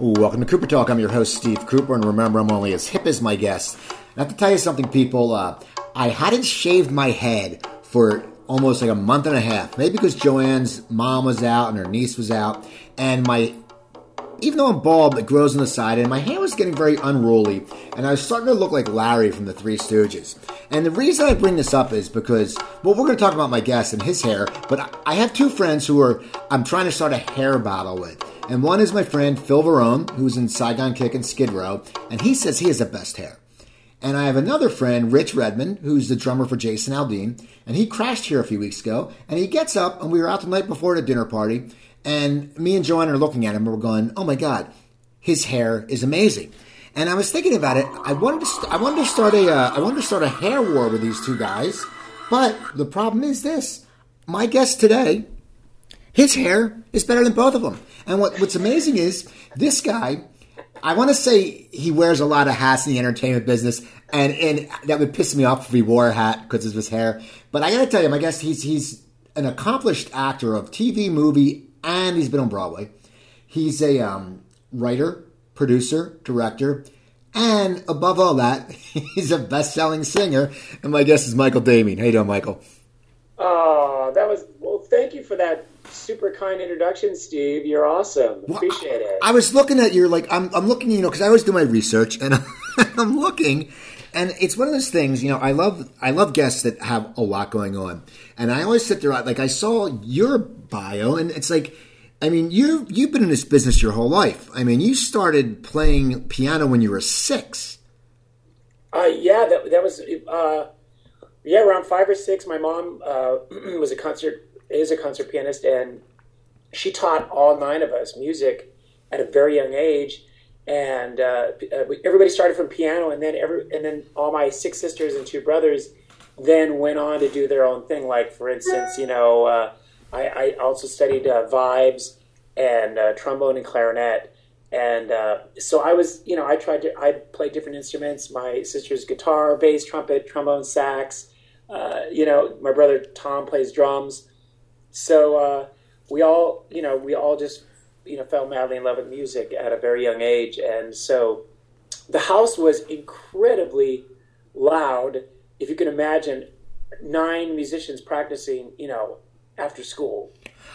Welcome to Cooper Talk. I'm your host, Steve Cooper, and remember, I'm only as hip as my guest. I have to tell you something, people. Uh, I hadn't shaved my head for almost like a month and a half. Maybe because Joanne's mom was out and her niece was out, and my even though I'm bald, it grows on the side, and my hair was getting very unruly, and I was starting to look like Larry from the Three Stooges. And the reason I bring this up is because, well, we're going to talk about my guest and his hair, but I have two friends who are I'm trying to start a hair battle with. And one is my friend Phil Varone, who's in Saigon Kick and Skid Row, and he says he has the best hair. And I have another friend, Rich Redmond, who's the drummer for Jason Aldean, and he crashed here a few weeks ago. And he gets up, and we were out the night before at a dinner party, and me and Joanne are looking at him, and we're going, "Oh my God, his hair is amazing." And I was thinking about it. I wanted to, st- I wanted to start a, uh, I wanted to start a hair war with these two guys, but the problem is this: my guest today his hair is better than both of them. And what, what's amazing is this guy, I want to say he wears a lot of hats in the entertainment business, and, and that would piss me off if he wore a hat because of his hair. But I got to tell you, I guess he's, he's an accomplished actor of TV, movie, and he's been on Broadway. He's a um, writer, producer, director, and above all that, he's a best-selling singer. And my guest is Michael Damian. How you doing, Michael? Oh, that was well. Thank you for that super kind introduction, Steve. You're awesome. Well, Appreciate it. I was looking at your like I'm I'm looking, you know, because I always do my research and I'm looking, and it's one of those things, you know. I love I love guests that have a lot going on, and I always sit there like I saw your bio, and it's like. I mean, you you've been in this business your whole life. I mean, you started playing piano when you were six. Uh, yeah, that that was uh, yeah around five or six. My mom uh, was a concert is a concert pianist, and she taught all nine of us music at a very young age. And uh, uh everybody started from piano, and then every and then all my six sisters and two brothers then went on to do their own thing. Like for instance, you know, uh, I, I, also studied uh, vibes and uh, trombone and clarinet. And uh, so I was, you know, I tried to, I played different instruments. My sister's guitar, bass, trumpet, trombone, sax. you know, my brother Tom plays drums. So uh, we all, you know, we all just, you know, fell madly in love with music at a very young age, and so the house was incredibly loud. If you can imagine, nine musicians practicing, you know, after school.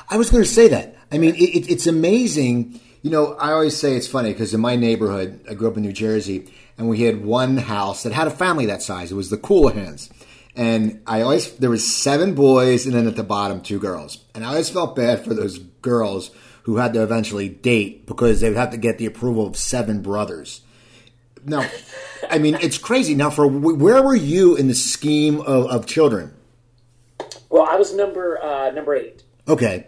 I was going to say that. I mean, it, it's amazing. You know, I always say it's funny because in my neighborhood, I grew up in New Jersey, and we had one house that had a family that size. It was the Coolahans and I always there was seven boys and then at the bottom two girls, and I always felt bad for those girls who had to eventually date because they would have to get the approval of seven brothers. Now, I mean, it's crazy. Now, for where were you in the scheme of, of children? Well, I was number uh, number eight. Okay.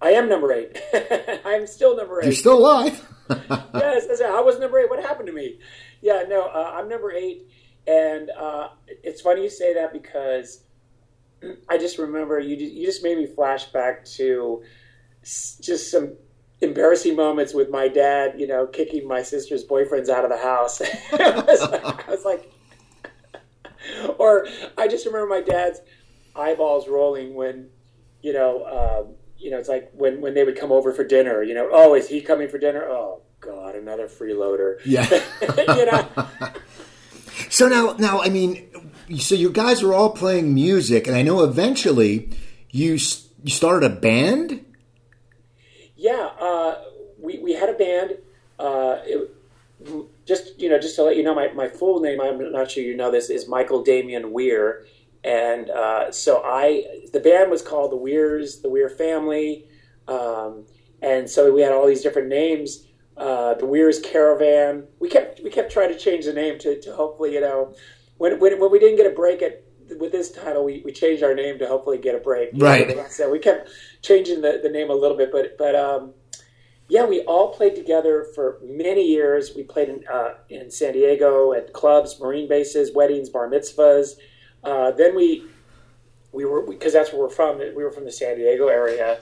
I am number eight. I'm still number eight. You're still alive. yes, I was number eight. What happened to me? Yeah, no, uh, I'm number eight and uh, it's funny you say that because I just remember you. You just made me flash back to just some embarrassing moments with my dad. You know, kicking my sister's boyfriends out of the house. I, was like, I was like, or I just remember my dad's eyeballs rolling when, you know, um, you know, it's like when when they would come over for dinner. You know, oh, is he coming for dinner? Oh God, another freeloader. Yeah, you know. So now, now, I mean, so you guys are all playing music, and I know eventually you you started a band. Yeah, uh, we we had a band. Uh, it, just you know, just to let you know, my, my full name. I'm not sure you know this is Michael Damian Weir, and uh, so I the band was called the Weirs, the Weir Family, um, and so we had all these different names uh, the Weirs Caravan. We kept we kept trying to change the name to, to hopefully you know when, when when we didn't get a break at with this title we, we changed our name to hopefully get a break. Right. So we kept changing the, the name a little bit, but but um, yeah, we all played together for many years. We played in uh, in San Diego at clubs, marine bases, weddings, bar mitzvahs. Uh, then we we were because that's where we're from. We were from the San Diego area,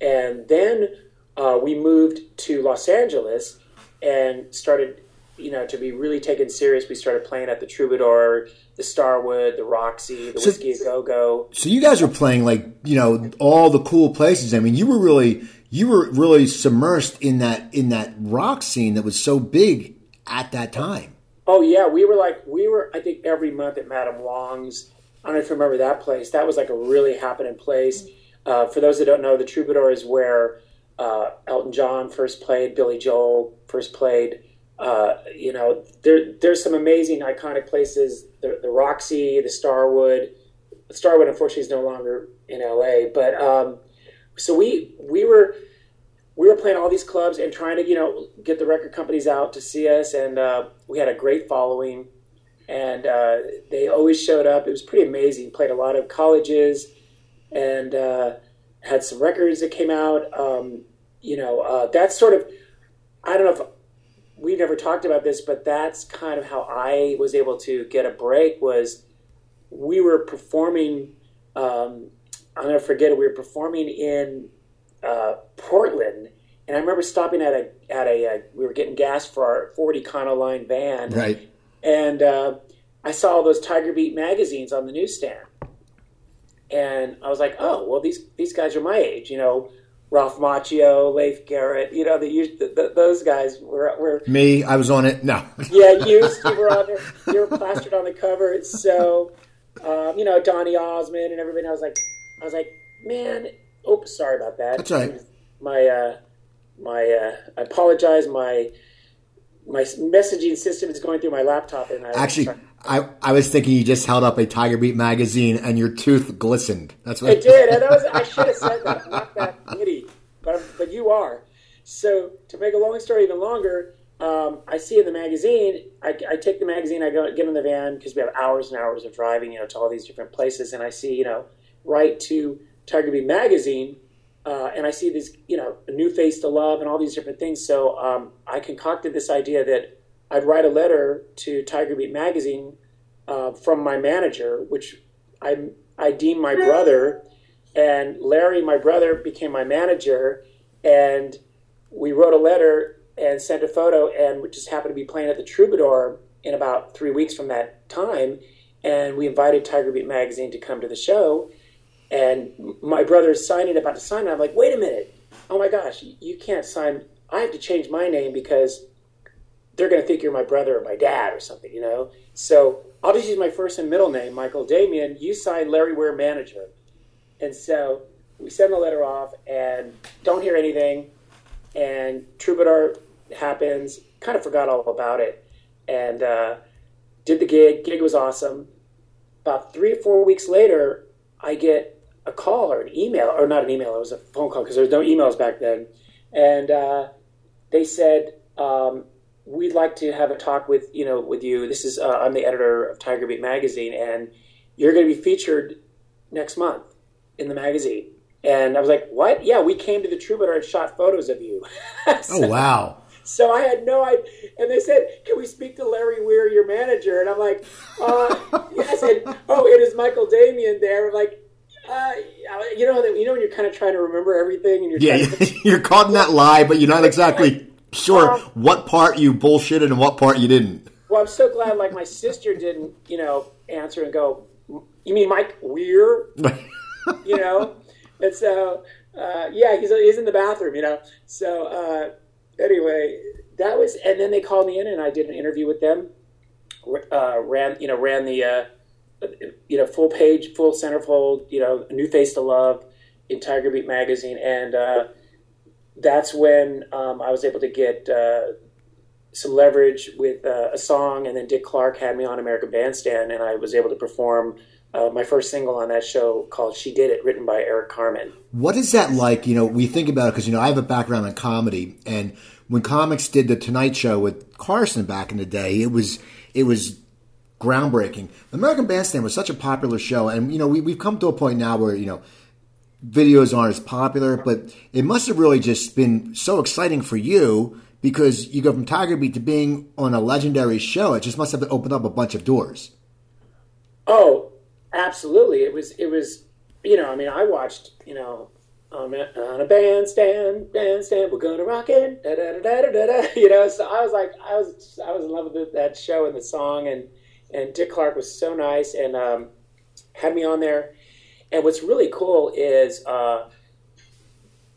and then uh, we moved to Los Angeles and started, you know, to be really taken serious. We started playing at the Troubadour, the Starwood, the Roxy, the so, Whiskey a Go Go. So you guys were playing like you know all the cool places. I mean, you were really you were really submersed in that in that rock scene that was so big at that time. Oh yeah, we were like we were. I think every month at Madame Wong's. I don't know if you remember that place. That was like a really happening place. Uh, for those that don't know, the Troubadour is where uh, Elton John first played, Billy Joel first played. Uh, you know, there there's some amazing iconic places. The, the Roxy, the Starwood. Starwood, unfortunately, is no longer in LA. But um, so we we were we were playing all these clubs and trying to you know get the record companies out to see us, and uh, we had a great following, and uh, they always showed up. It was pretty amazing. Played a lot of colleges, and uh, had some records that came out. Um, you know, uh, that's sort of I don't know if we never talked about this, but that's kind of how I was able to get a break. Was we were performing. Um, I'm gonna forget it. We were performing in uh, Portland, and I remember stopping at a at a uh, we were getting gas for our 40 Econoline van, Right. and uh, I saw all those Tiger Beat magazines on the newsstand, and I was like, oh well, these these guys are my age, you know. Ralph Macchio, Leif Garrett, you know, the, the, the, those guys were, were Me, I was on it. No. yeah, you, Steve were on there. You were plastered on the cover. So, um, you know, Donny Osmond and everybody. I was like, I was like, man. Oh, sorry about that. That's right. My, uh, my, uh, I apologize. My, my messaging system is going through my laptop, and I Actually, I, I was thinking you just held up a Tiger Beat magazine and your tooth glistened. That's what I did, and that was I should have said that. I'm not that witty, but but you are. So to make a long story even longer, um, I see in the magazine. I, I take the magazine, I go get in the van because we have hours and hours of driving, you know, to all these different places, and I see, you know, right to Tiger Beat magazine, uh, and I see this, you know, a new face to love and all these different things. So um, I concocted this idea that I'd write a letter to Tiger Beat magazine uh, from my manager, which I I deemed my brother, and Larry, my brother, became my manager, and we wrote a letter and sent a photo, and we just happened to be playing at the Troubadour in about three weeks from that time, and we invited Tiger Beat magazine to come to the show, and my brother's signing about to sign and I'm like, wait a minute, oh my gosh, you can't sign. I have to change my name because they're going to think you're my brother or my dad or something, you know. So I'll just use my first and middle name, Michael Damian. You sign Larry Weir manager, and so we send the letter off and don't hear anything. And Troubadour happens. Kind of forgot all about it, and uh, did the gig. Gig was awesome. About three or four weeks later, I get a call or an email, or not an email. It was a phone call because there was no emails back then, and uh, they said. Um, we'd like to have a talk with you know with you. This is uh, I'm the editor of Tiger Beat magazine, and you're going to be featured next month in the magazine. And I was like, "What? Yeah, we came to the Troubadour and shot photos of you." so, Oh, wow. So I had no idea, and they said, "Can we speak to Larry Weir, your manager?" And I'm like, uh, "Yes." And oh, it is Michael Damian there. I'm like, uh, you know, you know when you're kind of trying to remember everything, and you're Yeah, to you're caught in that lie, but you're not exactly sure Um, what part you bullshitted and what part you didn't. Well, I'm so glad. Like my sister didn't, you know, answer and go. You mean Mike Weir? You know, and so uh, yeah, he's he's in the bathroom. You know, so uh, anyway, that was, and then they called me in, and I did an interview with them. Uh, ran, you know, ran the, uh, you know, full page, full centerfold, you know, new face to love in Tiger Beat magazine, and uh, that's when um, I was able to get uh, some leverage with uh, a song, and then Dick Clark had me on American Bandstand, and I was able to perform uh, my first single on that show called "She Did It," written by Eric Carmen. What is that like? You know, we think about it because you know I have a background in comedy, and when comics did the Tonight Show with Carson back in the day, it was it was groundbreaking. American Bandstand was such a popular show, and you know we we've come to a point now where you know videos aren't as popular, but it must have really just been so exciting for you because you go from Tiger Beat to being on a legendary show. It just must have opened up a bunch of doors. Oh, absolutely! It was it was you know I mean I watched you know on a, on a bandstand bandstand we're gonna rock it da, da, da, da, da, da, you know so I was like I was I was in love with that show and the song and and Dick Clark was so nice and um, had me on there and what's really cool is uh,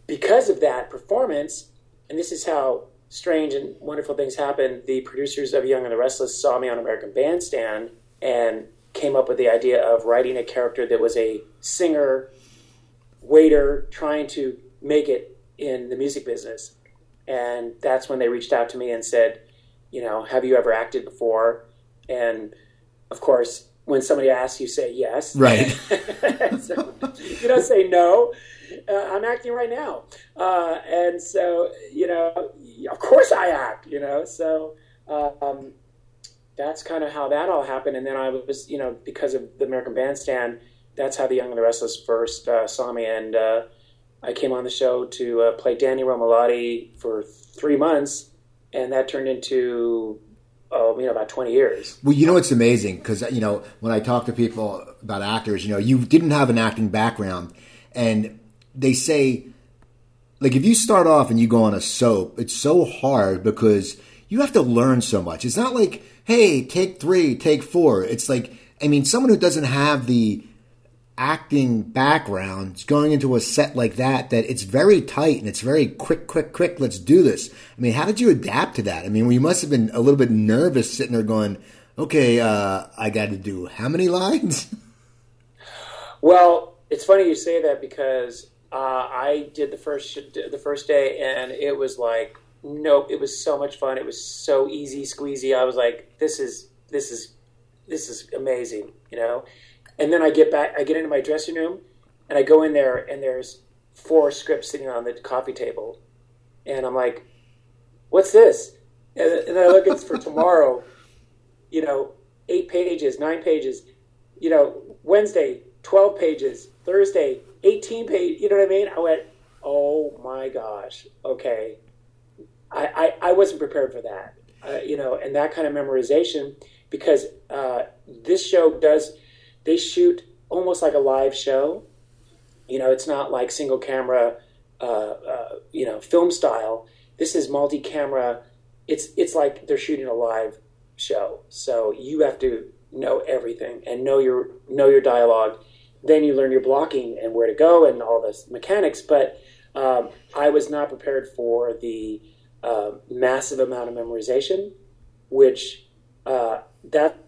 because of that performance, and this is how strange and wonderful things happen. The producers of Young and the Restless saw me on American Bandstand and came up with the idea of writing a character that was a singer, waiter, trying to make it in the music business. And that's when they reached out to me and said, you know, have you ever acted before? And of course, when somebody asks, you say yes. Right. so you don't say no. Uh, I'm acting right now. Uh, and so, you know, of course I act, you know. So um, that's kind of how that all happened. And then I was, you know, because of the American Bandstand, that's how the Young and the Restless first uh, saw me. And uh, I came on the show to uh, play Danny Romalotti for three months. And that turned into oh, you know, about 20 years. Well, you know, it's amazing because, you know, when I talk to people about actors, you know, you didn't have an acting background. And they say, like, if you start off and you go on a soap, it's so hard because you have to learn so much. It's not like, hey, take three, take four. It's like, I mean, someone who doesn't have the acting background going into a set like that that it's very tight and it's very quick quick quick let's do this. I mean how did you adapt to that? I mean you must have been a little bit nervous sitting there going okay uh, i got to do how many lines? Well it's funny you say that because uh, i did the first the first day and it was like nope it was so much fun. It was so easy squeezy. I was like this is this is this is amazing you know and then I get back, I get into my dressing room, and I go in there, and there's four scripts sitting on the coffee table, and I'm like, "What's this?" And, and then I look, it's for tomorrow. You know, eight pages, nine pages. You know, Wednesday, twelve pages. Thursday, eighteen pages. You know what I mean? I went, "Oh my gosh, okay." I, I, I wasn't prepared for that. Uh, you know, and that kind of memorization because uh, this show does they shoot almost like a live show. You know, it's not like single camera, uh, uh, you know, film style. This is multi-camera. It's it's like they're shooting a live show. So you have to know everything and know your know your dialogue. Then you learn your blocking and where to go and all this mechanics. But um, I was not prepared for the uh, massive amount of memorization, which uh, that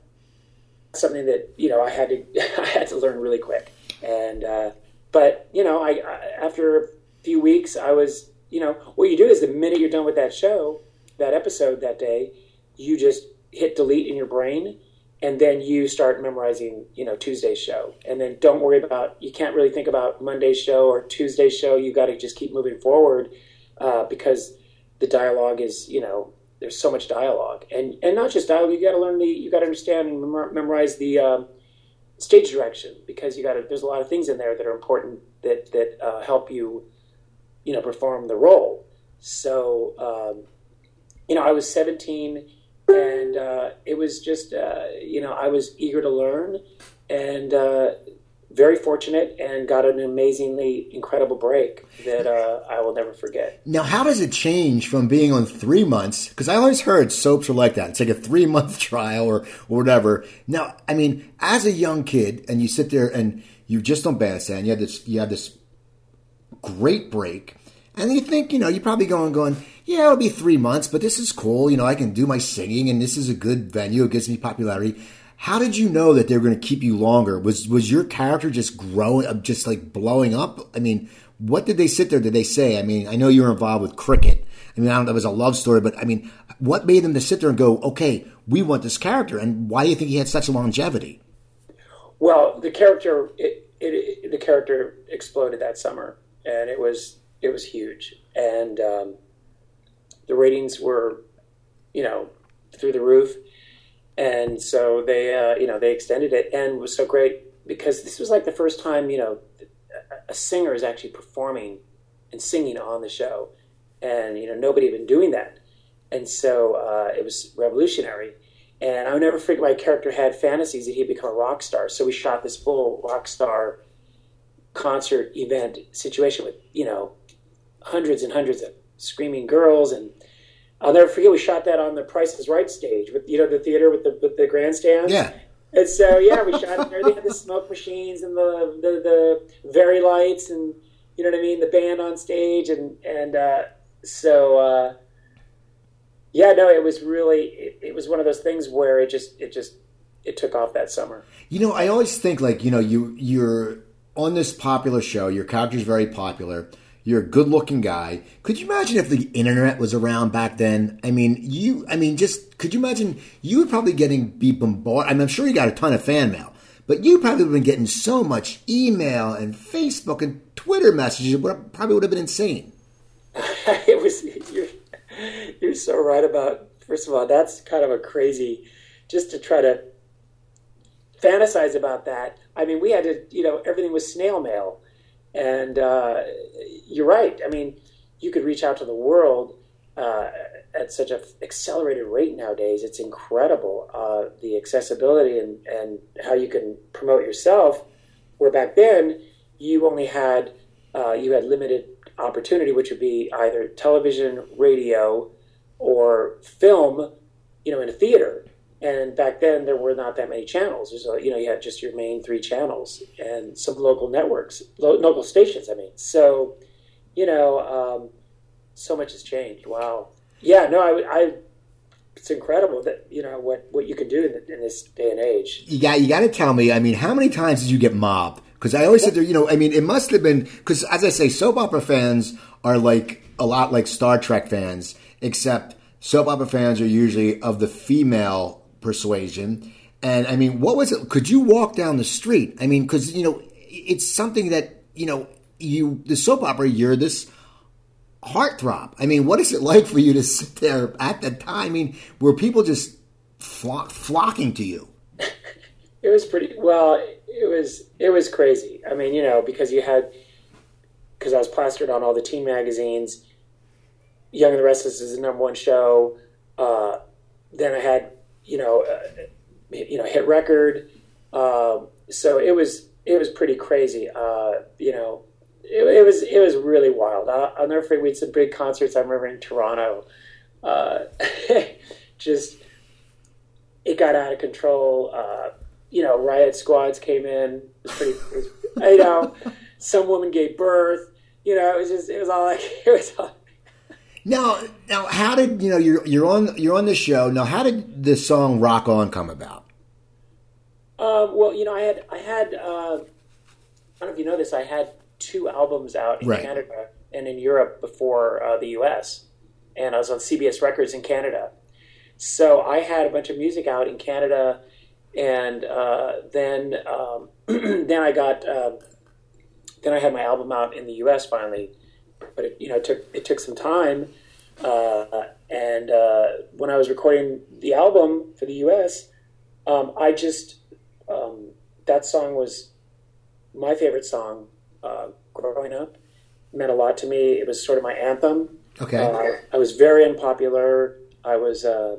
something that you know I had to I had to learn really quick. And uh, but you know, I, I, after a few weeks, I was you know what you do is the minute you're done with that show, that episode that day, you just hit delete in your brain, and then you start memorizing you know Tuesday's show, and then don't worry about you can't really think about Monday's show or Tuesday's show. You got to just keep moving forward uh, because the dialogue is you know there's so much dialogue, and and not just dialogue. You got to learn the, you got to understand and memorize the um, stage direction because you got to. There's a lot of things in there that are important that that uh, help you, you know, perform the role. So, um, you know, I was 17, and uh, it was just, uh, you know, I was eager to learn, and uh, very fortunate and got an amazingly incredible break that uh, I will never forget. Now, how does it change from being on three months? Because I always heard soaps are like that. It's like a three month trial or, or whatever. Now, I mean, as a young kid, and you sit there and you just don't bandstand, you have this, you have this great break, and you think, you know, you're probably going, going, yeah, it'll be three months, but this is cool. You know, I can do my singing, and this is a good venue. It gives me popularity how did you know that they were going to keep you longer? Was was your character just growing, uh, just like blowing up? I mean, what did they sit there? Did they say? I mean, I know you were involved with Cricket. I mean, I don't know if it was a love story, but I mean, what made them to sit there and go, okay, we want this character, and why do you think he had such longevity? Well, the character, it, it, it, the character exploded that summer, and it was it was huge, and um, the ratings were, you know, through the roof and so they uh, you know they extended it and it was so great because this was like the first time you know a singer is actually performing and singing on the show. And you know nobody had been doing that. And so uh, it was revolutionary. And i'll never forget my character had fantasies that he'd become a rock star. So we shot this full rock star concert event situation with you know hundreds and hundreds of screaming girls and I'll never forget we shot that on the Price is Right stage with you know the theater with the with the grandstand. Yeah. And so yeah, we shot it there. They had the smoke machines and the the, the Vari-Lites and you know what I mean, the band on stage, and and uh, so uh, yeah, no, it was really it, it was one of those things where it just it just it took off that summer. You know, I always think like you know you you're on this popular show. Your character's very popular. You're a good-looking guy. Could you imagine if the internet was around back then? I mean, you. I mean, just could you imagine? You would probably getting be bombarded. I mean, I'm sure you got a ton of fan mail, but you probably would have been getting so much email and Facebook and Twitter messages. It probably would have been insane. it was. You're, you're so right about. First of all, that's kind of a crazy. Just to try to fantasize about that. I mean, we had to. You know, everything was snail mail and uh, you're right. I mean, you could reach out to the world uh, at such an accelerated rate nowadays. It's incredible uh, the accessibility and, and how you can promote yourself. Where back then you only had uh, you had limited opportunity, which would be either television, radio, or film. You know, in a theater. And back then, there were not that many channels. There's you know, you had just your main three channels and some local networks, lo- local stations. I mean, so you know, um, so much has changed. Wow. Yeah. No, I, I it's incredible that you know what what you can do in, in, this day and age. You got you got to tell me. I mean, how many times did you get mobbed? Because I always said there, you know, I mean, it must have been because as I say, soap opera fans are like a lot like Star Trek fans, except soap opera fans are usually of the female persuasion. And I mean, what was it? Could you walk down the street? I mean, because you know, it's something that you know, you the soap opera. You're this heartthrob. I mean, what is it like for you to sit there at the time? I mean, were people just flock, flocking to you? it was pretty well. It was it was crazy. I mean, you know, because you had because I was plastered on all the teen magazines. Young and the Restless is the number one show. Uh, then I had you know, uh, you know, hit record. Um, so it was it was pretty crazy. Uh, you know, it, it, was it was really wild. I'll, I'll, never forget. We had some big concerts. I remember in Toronto. Uh, just it got out of control. Uh, you know, riot squads came in. It was pretty. Was, you know, some woman gave birth. You know, it was just it was all like it was. All, now, now, how did you know you're you're on you're on the show? Now, how did the song "Rock On" come about? Uh, well, you know, I had I had uh, I don't know if you know this. I had two albums out in right. Canada and in Europe before uh, the U.S. and I was on CBS Records in Canada. So I had a bunch of music out in Canada, and uh, then um, then I got uh, then I had my album out in the U.S. finally but it, you know, it took it took some time. Uh, and uh, when I was recording the album for the U.S., um, I just um, that song was my favorite song uh, growing up. It meant a lot to me. It was sort of my anthem. Okay. Uh, I was very unpopular. I was, uh,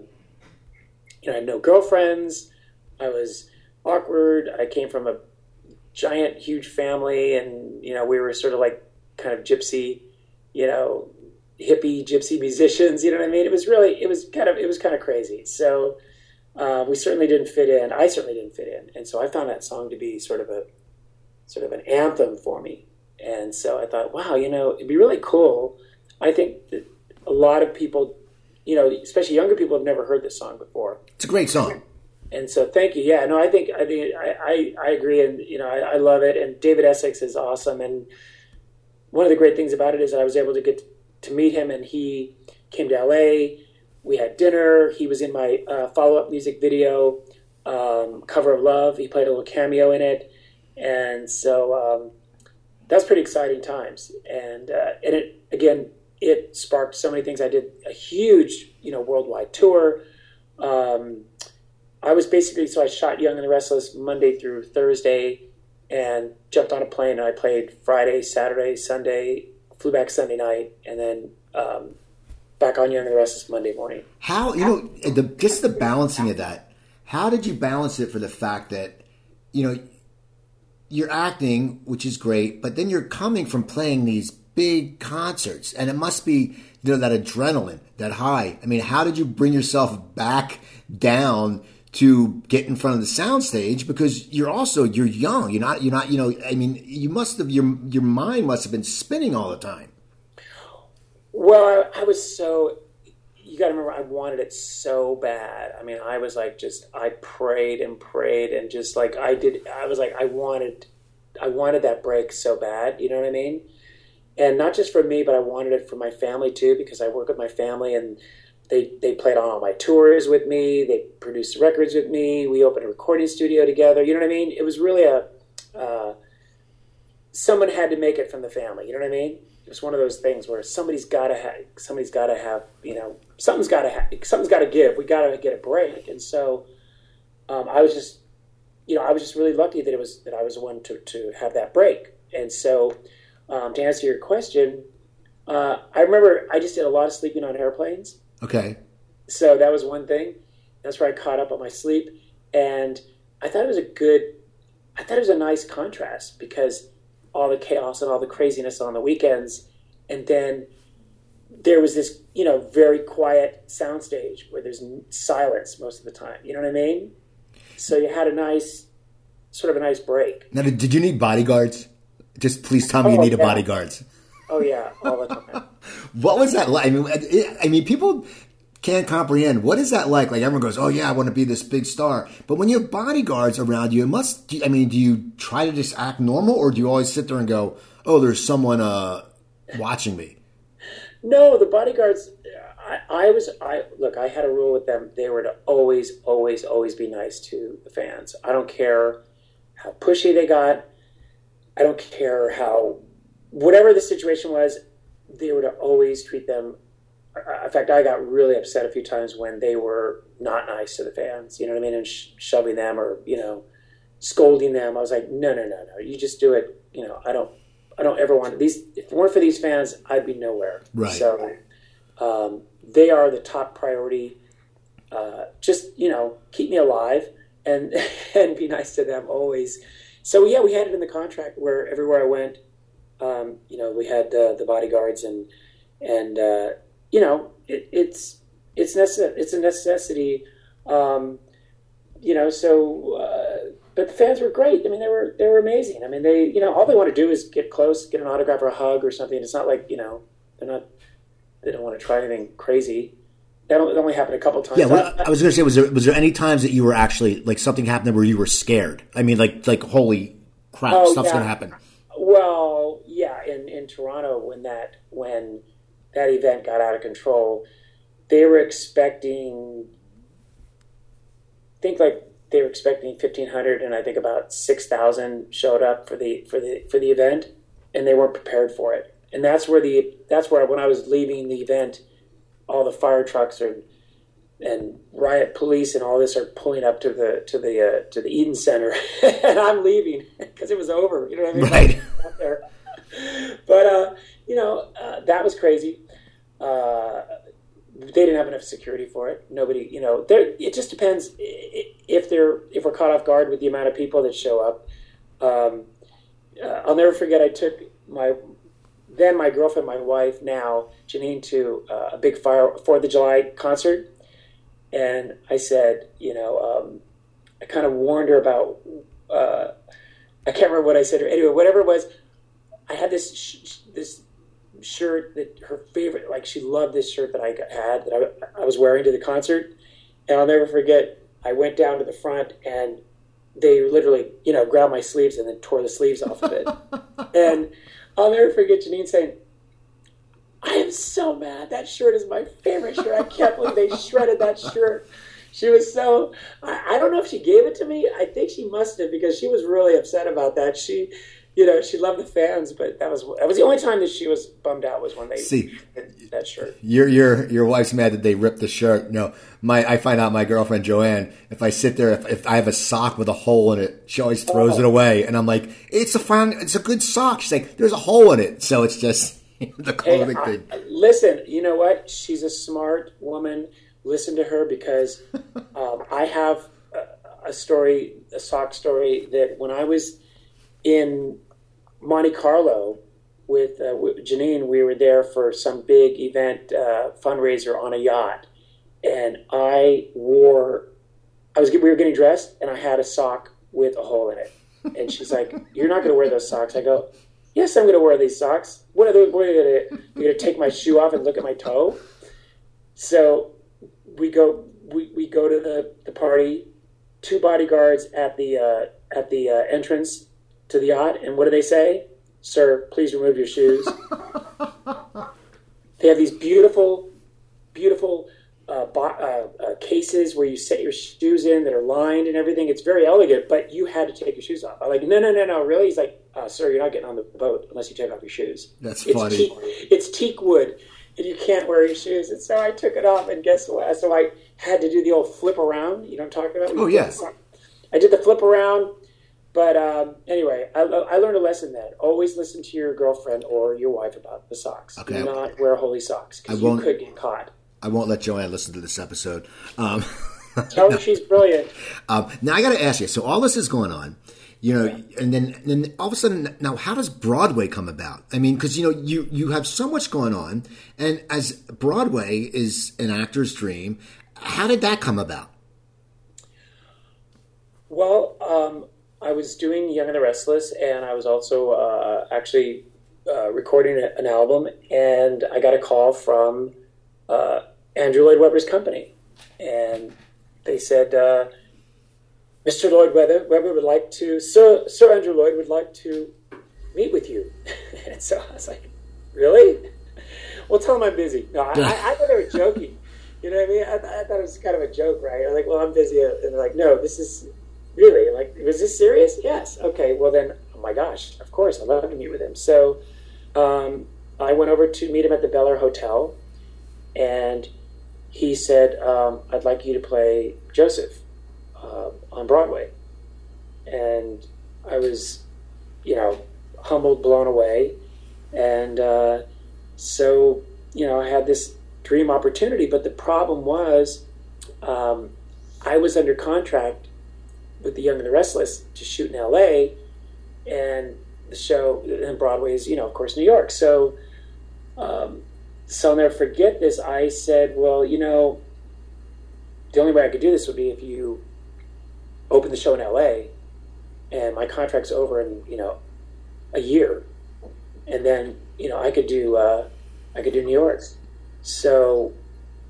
you know, I had no girlfriends. I was awkward. I came from a giant, huge family, and you know, we were sort of like kind of gypsy you know, hippie gypsy musicians. You know what I mean? It was really, it was kind of, it was kind of crazy. So uh, we certainly didn't fit in. I certainly didn't fit in, and so I found that song to be sort of a, sort of an anthem for me. And so I thought, wow, you know, it'd be really cool. I think that a lot of people, you know, especially younger people, have never heard this song before. It's a great song. And so, thank you. Yeah, no, I think I think I, I, I agree, and you know, I, I love it. And David Essex is awesome, and one of the great things about it is that I was able to get to meet him, and he came to LA. We had dinner. He was in my uh, follow up music video, um, Cover of Love. He played a little cameo in it. And so um, that's pretty exciting times. And, uh, and it, again, it sparked so many things. I did a huge, you know, worldwide tour. Um, I was basically, so I shot Young and the Restless Monday through Thursday and jumped on a plane and I played Friday, Saturday, Sunday, flew back Sunday night, and then um, back on Young and the rest Restless Monday morning. How you know the, just the balancing of that? How did you balance it for the fact that you know you're acting, which is great, but then you're coming from playing these big concerts, and it must be you know that adrenaline, that high. I mean, how did you bring yourself back down to get in front of the soundstage because you're also you're young. You're not you're not you know. I mean, you must have your your mind must have been spinning all the time. Well, I, I was so. You got to remember, I wanted it so bad. I mean, I was like, just I prayed and prayed and just like I did. I was like, I wanted, I wanted that break so bad. You know what I mean? And not just for me, but I wanted it for my family too because I work with my family and they they played on all my tours with me. They produced records with me. We opened a recording studio together. You know what I mean? It was really a uh, someone had to make it from the family. You know what I mean? It was one of those things where somebody's got to have somebody's got to have you know something's got to ha- something's got to give. We got to get a break. And so um, I was just you know I was just really lucky that it was that I was the one to to have that break. And so um, to answer your question, uh, I remember I just did a lot of sleeping on airplanes. Okay. So that was one thing. That's where I caught up on my sleep, and I thought it was a good. I thought it was a nice contrast because all the chaos and all the craziness on the weekends, and then there was this, you know, very quiet soundstage where there's silence most of the time. You know what I mean? So you had a nice, sort of a nice break. Now, did you need bodyguards? Just please tell me Oh, you need yeah. bodyguards. Oh yeah, all the time. What was that like? I mean, it, I mean, people can't comprehend what is that like. Like everyone goes, "Oh yeah, I want to be this big star," but when you have bodyguards around you, it must. I mean, do you try to just act normal, or do you always sit there and go, "Oh, there's someone uh, watching me"? No, the bodyguards. I, I was. I look. I had a rule with them. They were to always, always, always be nice to the fans. I don't care how pushy they got. I don't care how, whatever the situation was, they would always treat them. In fact, I got really upset a few times when they were not nice to the fans. You know what I mean? And sh- shoving them or you know, scolding them. I was like, no, no, no, no. You just do it. You know, I don't. I don't ever want these. If it weren't for these fans, I'd be nowhere. Right. So um, they are the top priority. Uh, just you know, keep me alive and and be nice to them always. So yeah, we had it in the contract where everywhere I went, um, you know, we had uh, the bodyguards and and uh, you know, it, it's it's necess- it's a necessity. Um, you know, so uh, but the fans were great. I mean, they were they were amazing. I mean, they you know all they want to do is get close, get an autograph or a hug or something. It's not like you know they're not they don't want to try anything crazy. That only, that only happened a couple times. Yeah, well, I was going to say, was there was there any times that you were actually like something happened where you were scared? I mean, like like holy crap, Oh, stuff's yeah. going to happen. Well, in, Toronto when that when that event got out of control, they were expecting I think like they were expecting fifteen hundred and I think about six thousand showed up for the for the for the event and they weren't prepared for it. And that's where the that's where when I was leaving the event, all the fire trucks are and riot police and all this are pulling up to the to the uh, to the Eaton Center, and I'm leaving because it was over. You know what I mean? Right. Out there. But uh, you know uh, that was crazy. Uh, they didn't have enough security for it. Nobody, you know, there. It just depends if they're if we're caught off guard with the amount of people that show up. Um, uh, I'll never forget. I took my then my girlfriend, my wife, now Janine, to uh, a big fire Fourth of July concert and I said, you know, um, I kind of warned her about. Uh, I can't remember what I said. Anyway, whatever it was, I had this sh- this shirt that her favorite, like she loved this shirt that I had that I, I was wearing to the concert, and I'll never forget. I went down to the front and they literally, you know, grabbed my sleeves and then tore the sleeves off of it. and I'll never forget Janine saying, I am so mad. That shirt is my favorite shirt. I can't believe they shredded that shirt. She was so. I, I don't know if she gave it to me. I think she must have because she was really upset about that. She, you know, she loved the fans, but that was that was the only time that she was bummed out was when they See. that shirt. Your your your wife's mad that they ripped the shirt. No, my I find out my girlfriend Joanne. If I sit there, if, if I have a sock with a hole in it, she always throws Oh. it away, and I'm like, it's a fine, it's a good sock. She's like, there's a hole in it, so it's just the Hey, clothing I- thing. listen, you know what? She's a smart woman. Listen to her because um, I have a, a story, a sock story that when I was in Monte Carlo with, uh, with Janine, we were there for some big event uh, fundraiser on a yacht, and I wore I was we were getting dressed, and I had a sock with a hole in it, and she's like, "You're not going to wear those socks." I go, "Yes, I'm going to wear these socks. What are they? What are? You're going to take my shoe off and look at my toe?" So we go we, we go to the, the party. Two bodyguards at the uh, at the uh, entrance to the yacht, and what do they say? Sir, please remove your shoes. they have these beautiful, beautiful uh, bo- uh, uh, cases where you set your shoes in that are lined and everything. It's very elegant, but you had to take your shoes off. I'm like, no, no, no, no, really? He's like, uh, sir, you're not getting on the boat unless you take off your shoes. That's It's funny. teak, it's teak wood, and you can't wear your shoes. And so I took it off, and guess what? So I had to do the old flip around. You know what I'm talking about? Oh, yeah. I did the flip around. But um, anyway, I, I learned a lesson then. Always listen to your girlfriend or your wife about the socks. Okay. Do not wear holy socks because you could get caught. I won't let Joanne listen to this episode. Um, Tell her she's brilliant. um, now I got to ask you. So all this is going on, you know, and then then all of a sudden, now how does Broadway come about? I mean, because you know you you have so much going on, and as Broadway is an actor's dream, how did that come about? Well, um, I was doing Young and the Restless, and I was also uh, actually uh, recording an album, and I got a call from uh, Andrew Lloyd Webber's company, and they said, uh, "Mr. Lloyd Webber, Webber would like to, Sir Sir Andrew Lloyd would like to meet with you," and so I was like, "Really?" Well, tell them I'm busy. No, I, I, I thought they were joking. You know what I mean? I, I thought it was kind of a joke, right? I'm like, well, I'm busy, and they're like, no, this is really like, was this serious? Yes. Okay. Well, then, oh my gosh, of course, I'd love to meet with him. So, um, I went over to meet him at the Bel Air Hotel, and he said, um, "I'd like you to play Joseph uh, on Broadway," and I was, you know, humbled, blown away, and uh, so you know, I had this dream opportunity, but the problem was, um, I was under contract with The Young and the Restless to shoot in L.A. and the show and Broadway is, you know, of course, New York. So, um, so I'll never forget this. I said, well, you know, the only way I could do this would be if you open the show in L.A. and my contract's over in, you know, a year, and then you know I could do uh, I could do New York. So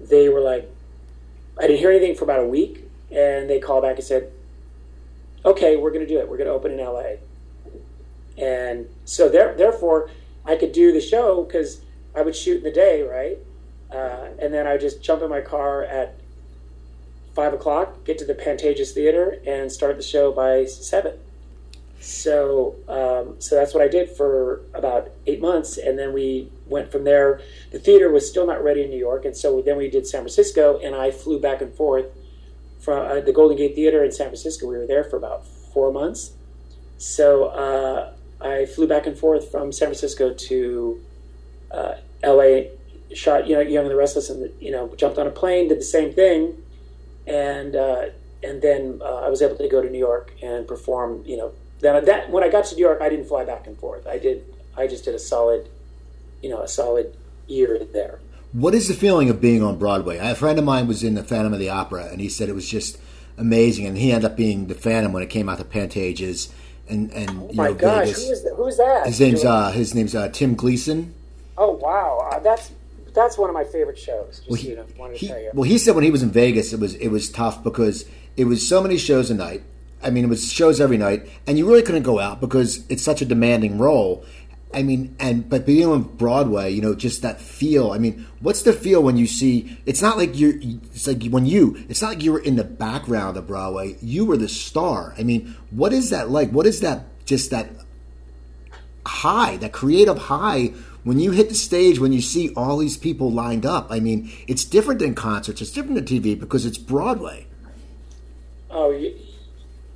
they were like, I didn't hear anything for about a week, and they called back and said, "Okay, we're going to do it. We're going to open in LA." And so there, therefore, I could do the show because I would shoot in the day, right? Uh, and then I would just jump in my car at five o'clock, get to the Pantages Theater, and start the show by seven. So, um, so that's what I did for about eight months, and then we went from there. The theater was still not ready in New York, and so then we did San Francisco, and I flew back and forth from uh, the Golden Gate Theater in San Francisco. We were there for about four months. So uh, I flew back and forth from San Francisco to uh, L.A. Shot, you know, Young and the Restless, and you know, jumped on a plane, did the same thing, and uh, and then uh, I was able to go to New York and perform. You know, then that when I got to New York, I didn't fly back and forth. I did. I just did a solid, you know, a solid year there. What is the feeling of being on Broadway? A friend of mine was in the Phantom of the Opera, and he said it was just amazing. And he ended up being the Phantom when it came out to Pantages, and and Oh My know gosh, Vegas. who is that? Who's that? His name's uh, his name's uh, Tim Gleason. Oh wow, uh, that's that's one of my favorite shows. Just Well, he, you know, he- you. well, he said when he was in Vegas, it was it was tough because it was so many shows a night. I mean, it was shows every night, and you really couldn't go out because it's such a demanding role. I mean, and but being on Broadway, you know, just that feel. I mean, what's the feel when you see? It's not like you're. It's like when you. It's not like you were in the background of Broadway. You were the star. I mean, what is that like? What is that? Just that high, that creative high when you hit the stage, when you see all these people lined up. I mean, it's different than concerts, it's different than TV because it's Broadway. Oh, you,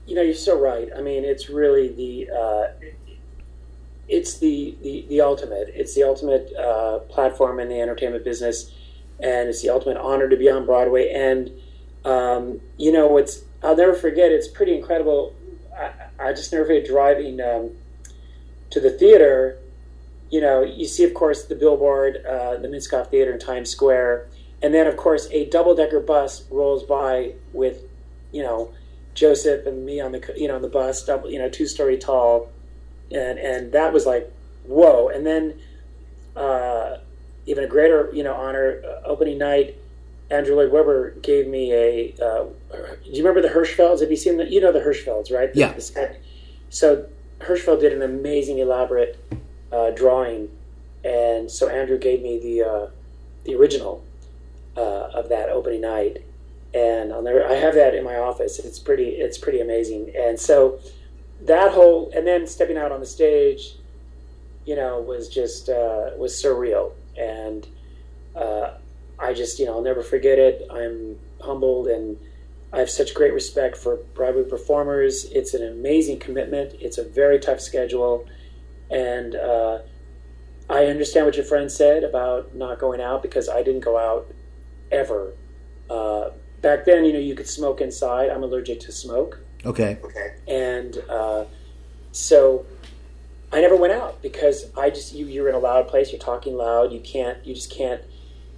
you know, you're so right. I mean, it's really the uh, it's the, the the ultimate. It's the ultimate uh, platform in the entertainment business, and it's the ultimate honor to be on Broadway. And um, you know, it's I'll never forget. It's pretty incredible. I, I just never forget driving um, to the theater. You know, you see, of course, the billboard, uh, the Minskoff Theater in Times Square, and then, of course, a double decker bus rolls by with you know, Joseph and me on the you know on the bus, double, you know, two story tall, and and that was like whoa. And then uh, even a greater you know honor, uh, opening night. Andrew Lloyd Webber gave me a. Uh, do you remember the Hirschfelds? Have you seen the? You know the Hirschfelds, right? Yeah. The, so Hirschfeld did an amazing, elaborate uh, drawing, and so Andrew gave me the uh, the original uh, of that opening night, and I'll never. I have that in my office. It's pretty. It's pretty amazing. And so that whole, and then stepping out on the stage, you know, was just uh, was surreal, and uh, I just, you know, I'll never forget it. I'm humbled and. I have such great respect for Broadway performers. It's an amazing commitment. It's a very tough schedule, and uh, I understand what your friend said about not going out because I didn't go out ever. Uh, back then, you know, you could smoke inside. I'm allergic to smoke. Okay. Okay. And uh, so I never went out because I just you you're in a loud place. You're talking loud. You can't. You just can't.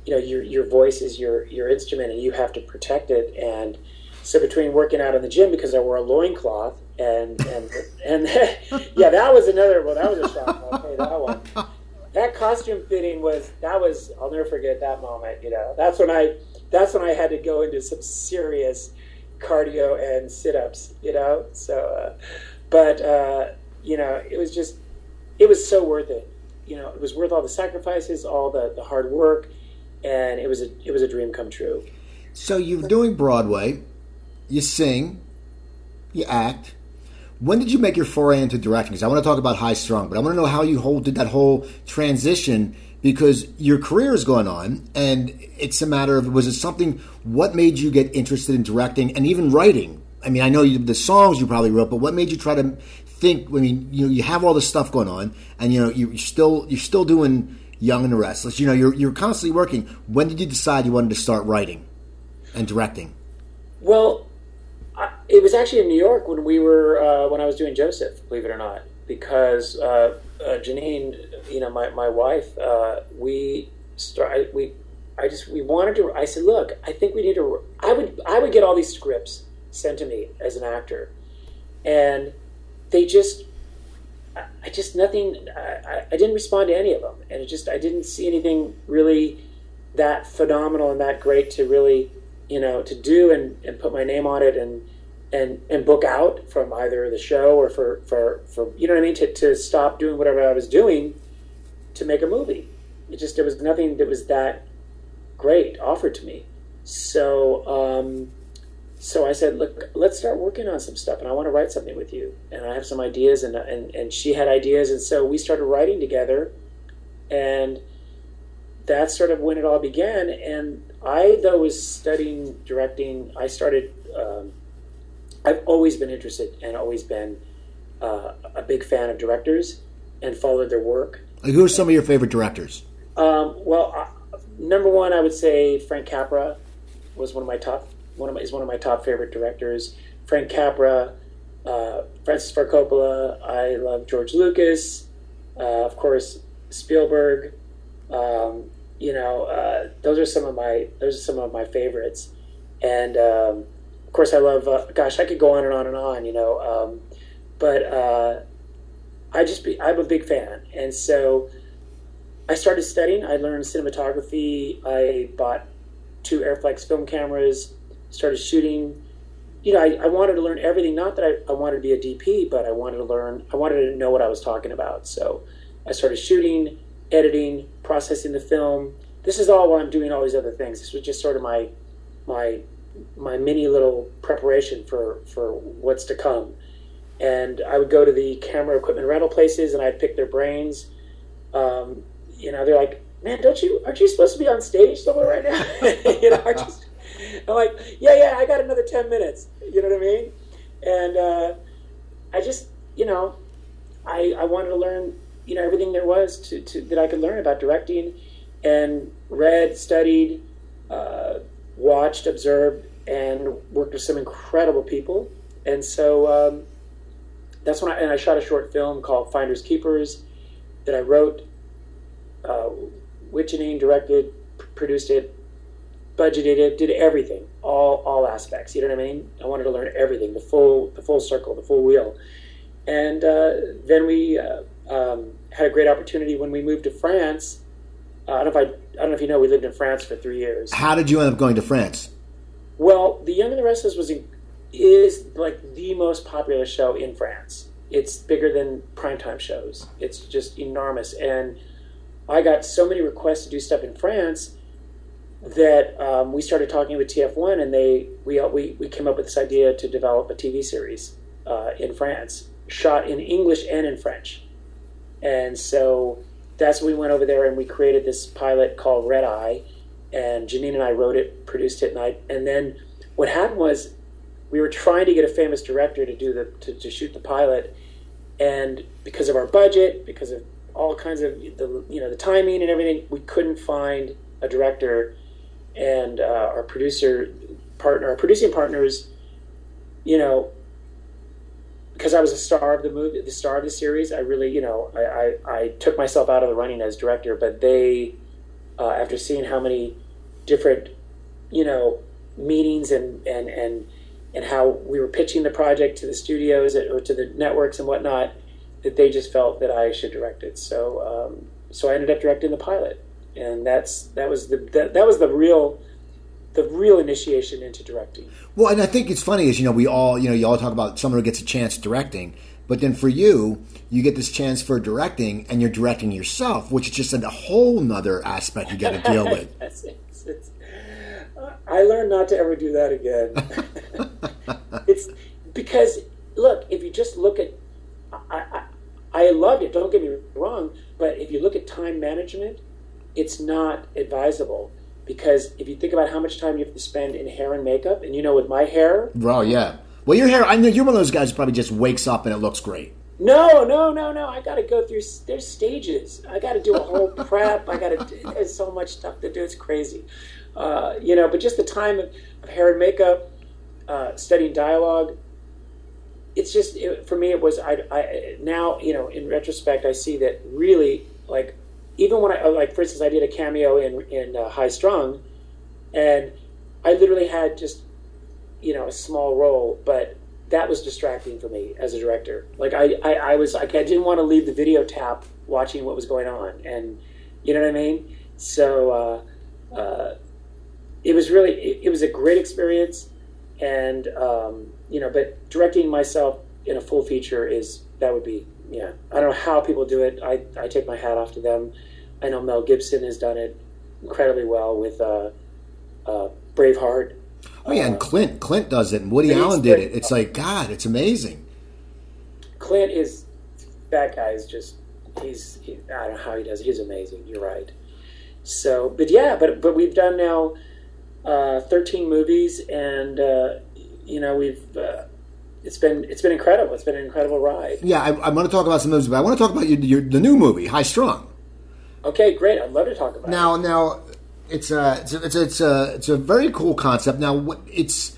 You know, your your voice is your your instrument, and you have to protect it. And so between working out in the gym because I wore a loincloth and and and yeah, that was another. Well, that was a shock. I'll that one. That costume fitting was that was. I'll never forget that moment. You know, that's when I that's when I had to go into some serious cardio and sit ups. You know, so uh, but uh, you know, it was just it was so worth it. You know, it was worth all the sacrifices, all the the hard work, and it was a it was a dream come true. So you're doing Broadway, you sing, you act. When did you make your foray into directing? Because I want to talk about High Strung, but I want to know how you hold, did that whole transition because your career is going on, and it's a matter of was it something? What made you get interested in directing and even writing? I mean, I know you, the songs you probably wrote, but what made you try to think? I mean, you know, you have all this stuff going on, and you know, you're still you're still doing Young and the Restless. You know, you're you're constantly working. When did you decide you wanted to start writing and directing? Well, I, it was actually in New York when we were uh, when I was doing Joseph. Believe it or not, because uh, uh, Janine, you know, my my wife, uh, we start we. I just we wanted to. I said, look, I think we need to. I would I would get all these scripts sent to me as an actor, and they just I just nothing. I, I didn't respond to any of them, and it just I didn't see anything really that phenomenal and that great to really you know to do and, and put my name on it and and and book out from either the show or for for for you know what I mean to to stop doing whatever I was doing to make a movie. It just there was nothing that was that great offered to me. So. um so I said, look, let's start working on some stuff, and I want to write something with you. And I have some ideas, and and and she had ideas, and so we started writing together, and that's sort of when it all began. And I, though, was studying directing. I started. Um, I've always been interested and always been uh, a big fan of directors and followed their work. Who are some of your favorite directors? Um, well, uh, number one, I would say Frank Capra was one of my top one of my, is one of my top favorite directors. Frank Capra, uh, Francis Ford Coppola. I love George Lucas, uh, of course Spielberg. Um, you know, uh, those are some of my those are some of my favorites, and um, of course I love. Uh, gosh, I could go on and on and on. You know, um, but uh, I just be, I'm a big fan, and so I started studying. I learned cinematography. I bought two Arriflex film cameras started shooting. You know, I, I wanted to learn everything. Not that I, I wanted to be a DP, but I wanted to learn. I wanted to know what I was talking about. So I started shooting, editing, processing the film. This is all while I'm doing all these other things. This was just sort of my my my mini little preparation for for what's to come. And I would go to the camera equipment rental places, and I'd pick their brains. Um, you know, they're like, "Man, don't you aren't you supposed to be on stage somewhere right now?" you know, just I'm like, yeah, yeah, I got another 10 minutes. You know what I mean? And uh, I just, you know, I, I wanted to learn, you know, everything there was to, to that I could learn about directing and read, studied, uh, watched, observed, and worked with some incredible people. And so um, that's when I, and I shot a short film called Finders Keepers that I wrote, uh, Witch directed, produced it, budgeted it, did everything, all all aspects. You know what I mean? I wanted to learn everything, the full the full circle, the full wheel. And uh, then we uh, um, had a great opportunity when we moved to France. Uh, I don't know if I, I don't know if you know, we lived in France for three years. How did you end up going to France? Well, The Young and the Restless was is like the most popular show in France. It's bigger than primetime shows. It's just enormous, and I got so many requests to do stuff in France that um, we started talking with TF1, and they we we we came up with this idea to develop a TV series uh, in France, shot in English and in French, and so that's when we went over there and we created this pilot called Red Eye, and Janine and I wrote it, produced it, and I and then what happened was we were trying to get a famous director to do the to, to shoot the pilot, and because of our budget, because of all kinds of the you know the timing and everything, we couldn't find a director, and uh, our producer partner, our producing partners, you know, because I was a star of the movie, the star of the series, I really you know I I, I took myself out of the running as director, but they uh, after seeing how many different you know meetings and and and and how we were pitching the project to the studios or to the networks and whatnot, that they just felt that I should direct it. So um, so I ended up directing the pilot, and that's that was the that, that was the real the real initiation into directing. Well, and I think it's funny is you know we all you know you all talk about someone who gets a chance directing, but then for you, you get this chance for directing, and you're directing yourself, which is just a whole nother aspect you got to deal with. it's, it's, I learned not to ever do that again. it's because look, if you just look at, I, I, I love it. Don't get me wrong, but if you look at time management, it's not advisable because if you think about how much time you have to spend in hair and makeup, and you know, with my hair, bro, yeah. Well, your hair, I know you're one of those guys who probably just wakes up and it looks great. No, no, no, no. I got to go through. There's stages. I got to do a whole prep. I got to. There's so much stuff to do. It's crazy. Uh, you know, but just the time of, of hair and makeup, uh, studying dialogue. It's just it, for me. It was I, I now you know in retrospect I see that really like even when I like for instance I did a cameo in in uh, High Strung, and I literally had just you know a small role, but that was distracting for me as a director. Like I I, I was like I didn't want to leave the video tap watching what was going on, and you know what I mean. So uh, uh, it was really it, it, was a great experience, and um, you know, but directing myself in a full feature is that would be yeah. I don't know how people do it. I I take my hat off to them. I know Mel Gibson has done it incredibly well with uh, uh, Braveheart. Oh yeah, and Clint Clint does it, and Woody Allen did it. It's like God, it's amazing. Clint is that guy is just he's he, I don't know how he does. It. He's amazing. You're right. So, but yeah, but but we've done now uh, 13 movies, and uh, you know we've uh, it's been it's been incredible. It's been an incredible ride. Yeah, I, I want to talk about some movies, but I want to talk about your, your, the new movie, High Strung. Okay, great. I'd love to talk about now, it. Now, it's a it's a, it's a it's a it's a very cool concept. Now, it's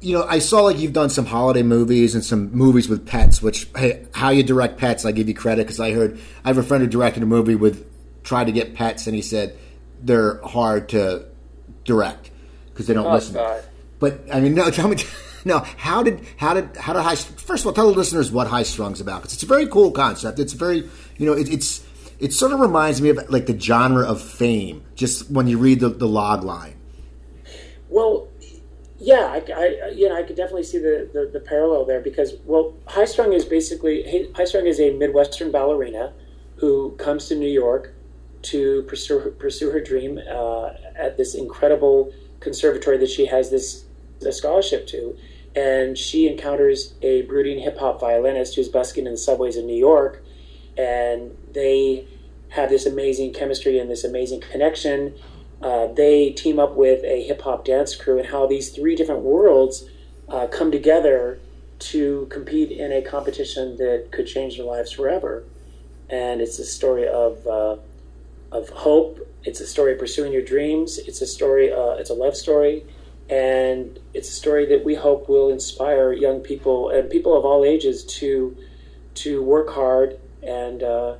you know, I saw like you've done some holiday movies and some movies with pets. Which hey, how you direct pets, I give you credit because I heard I have a friend who directed a movie with tried to get pets, and he said they're hard to direct because they don't oh, listen. God. But I mean, no, tell me. No, how did how did how did high? First of all, tell the listeners what High Strung's about because it's a very cool concept. It's very you know it, it's it sort of reminds me of like the genre of Fame. Just when you read the, the log line. Well, yeah, I, I you know I could definitely see the, the, the parallel there because well, High Strung is basically High Strung is a Midwestern ballerina who comes to New York to pursue her, pursue her dream uh, at this incredible conservatory that she has this a scholarship to, and she encounters a brooding hip hop violinist who's busking in the subways in New York, and they have this amazing chemistry and this amazing connection. Uh, they team up with a hip hop dance crew, and how these three different worlds uh, come together to compete in a competition that could change their lives forever. And it's a story of uh, of hope. It's a story of pursuing your dreams. It's a story. Uh, it's a love story, and it's a story that we hope will inspire young people and people of all ages to to work hard and uh,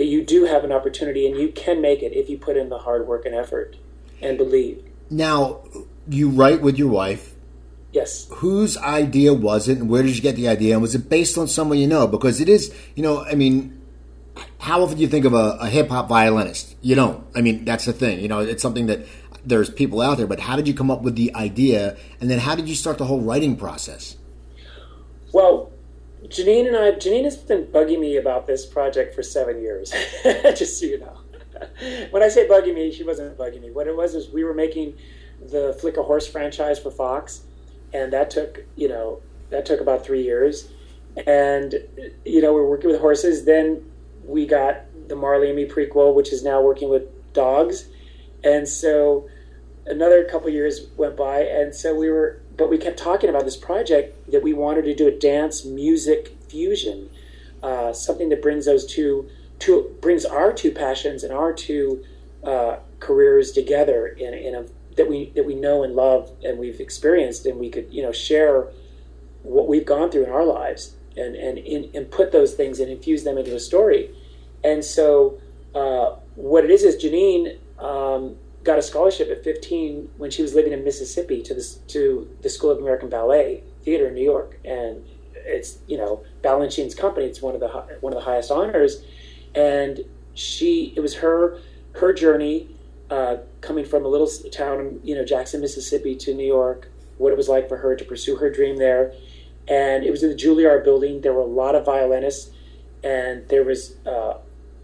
that you do have an opportunity and you can make it if you put in the hard work and effort and believe. Now, you write with your wife. Yes. Whose idea was it, and where did you get the idea? And was it based on someone you know? Because it is, you know, I mean, how often do you think of a, a hip hop violinist? You don't. I mean, that's the thing. You know, it's something that there's people out there. But how did you come up with the idea, and then how did you start the whole writing process? Well, Janine and I, Janine has been bugging me about this project for seven years, just so you know. when I say bugging me, she wasn't bugging me. What it was is we were making the Flicka Horse franchise for Fox, and that took you know that took about three years, and you know we're working with horses. Then we got the Marley and Me prequel, which is now working with dogs, and so another couple years went by, and so we were, but we kept talking about this project that we wanted to do a dance music fusion, uh, something that brings those two, two brings our two passions and our two uh, careers together in, in a that we that we know and love and we've experienced, and we could you know share what we've gone through in our lives and and in, and put those things and infuse them into a story. And so uh, what it is is Janine um, got a scholarship at 15 when she was living in Mississippi to this to the School of American Ballet Theater in New York, and it's you know Balanchine's company. It's one of the one of the highest honors, and she it was her her journey uh, coming from a little town, you know, Jackson, Mississippi, to New York. What it was like for her to pursue her dream there, and it was in the Juilliard building. There were a lot of violinists, and there was uh,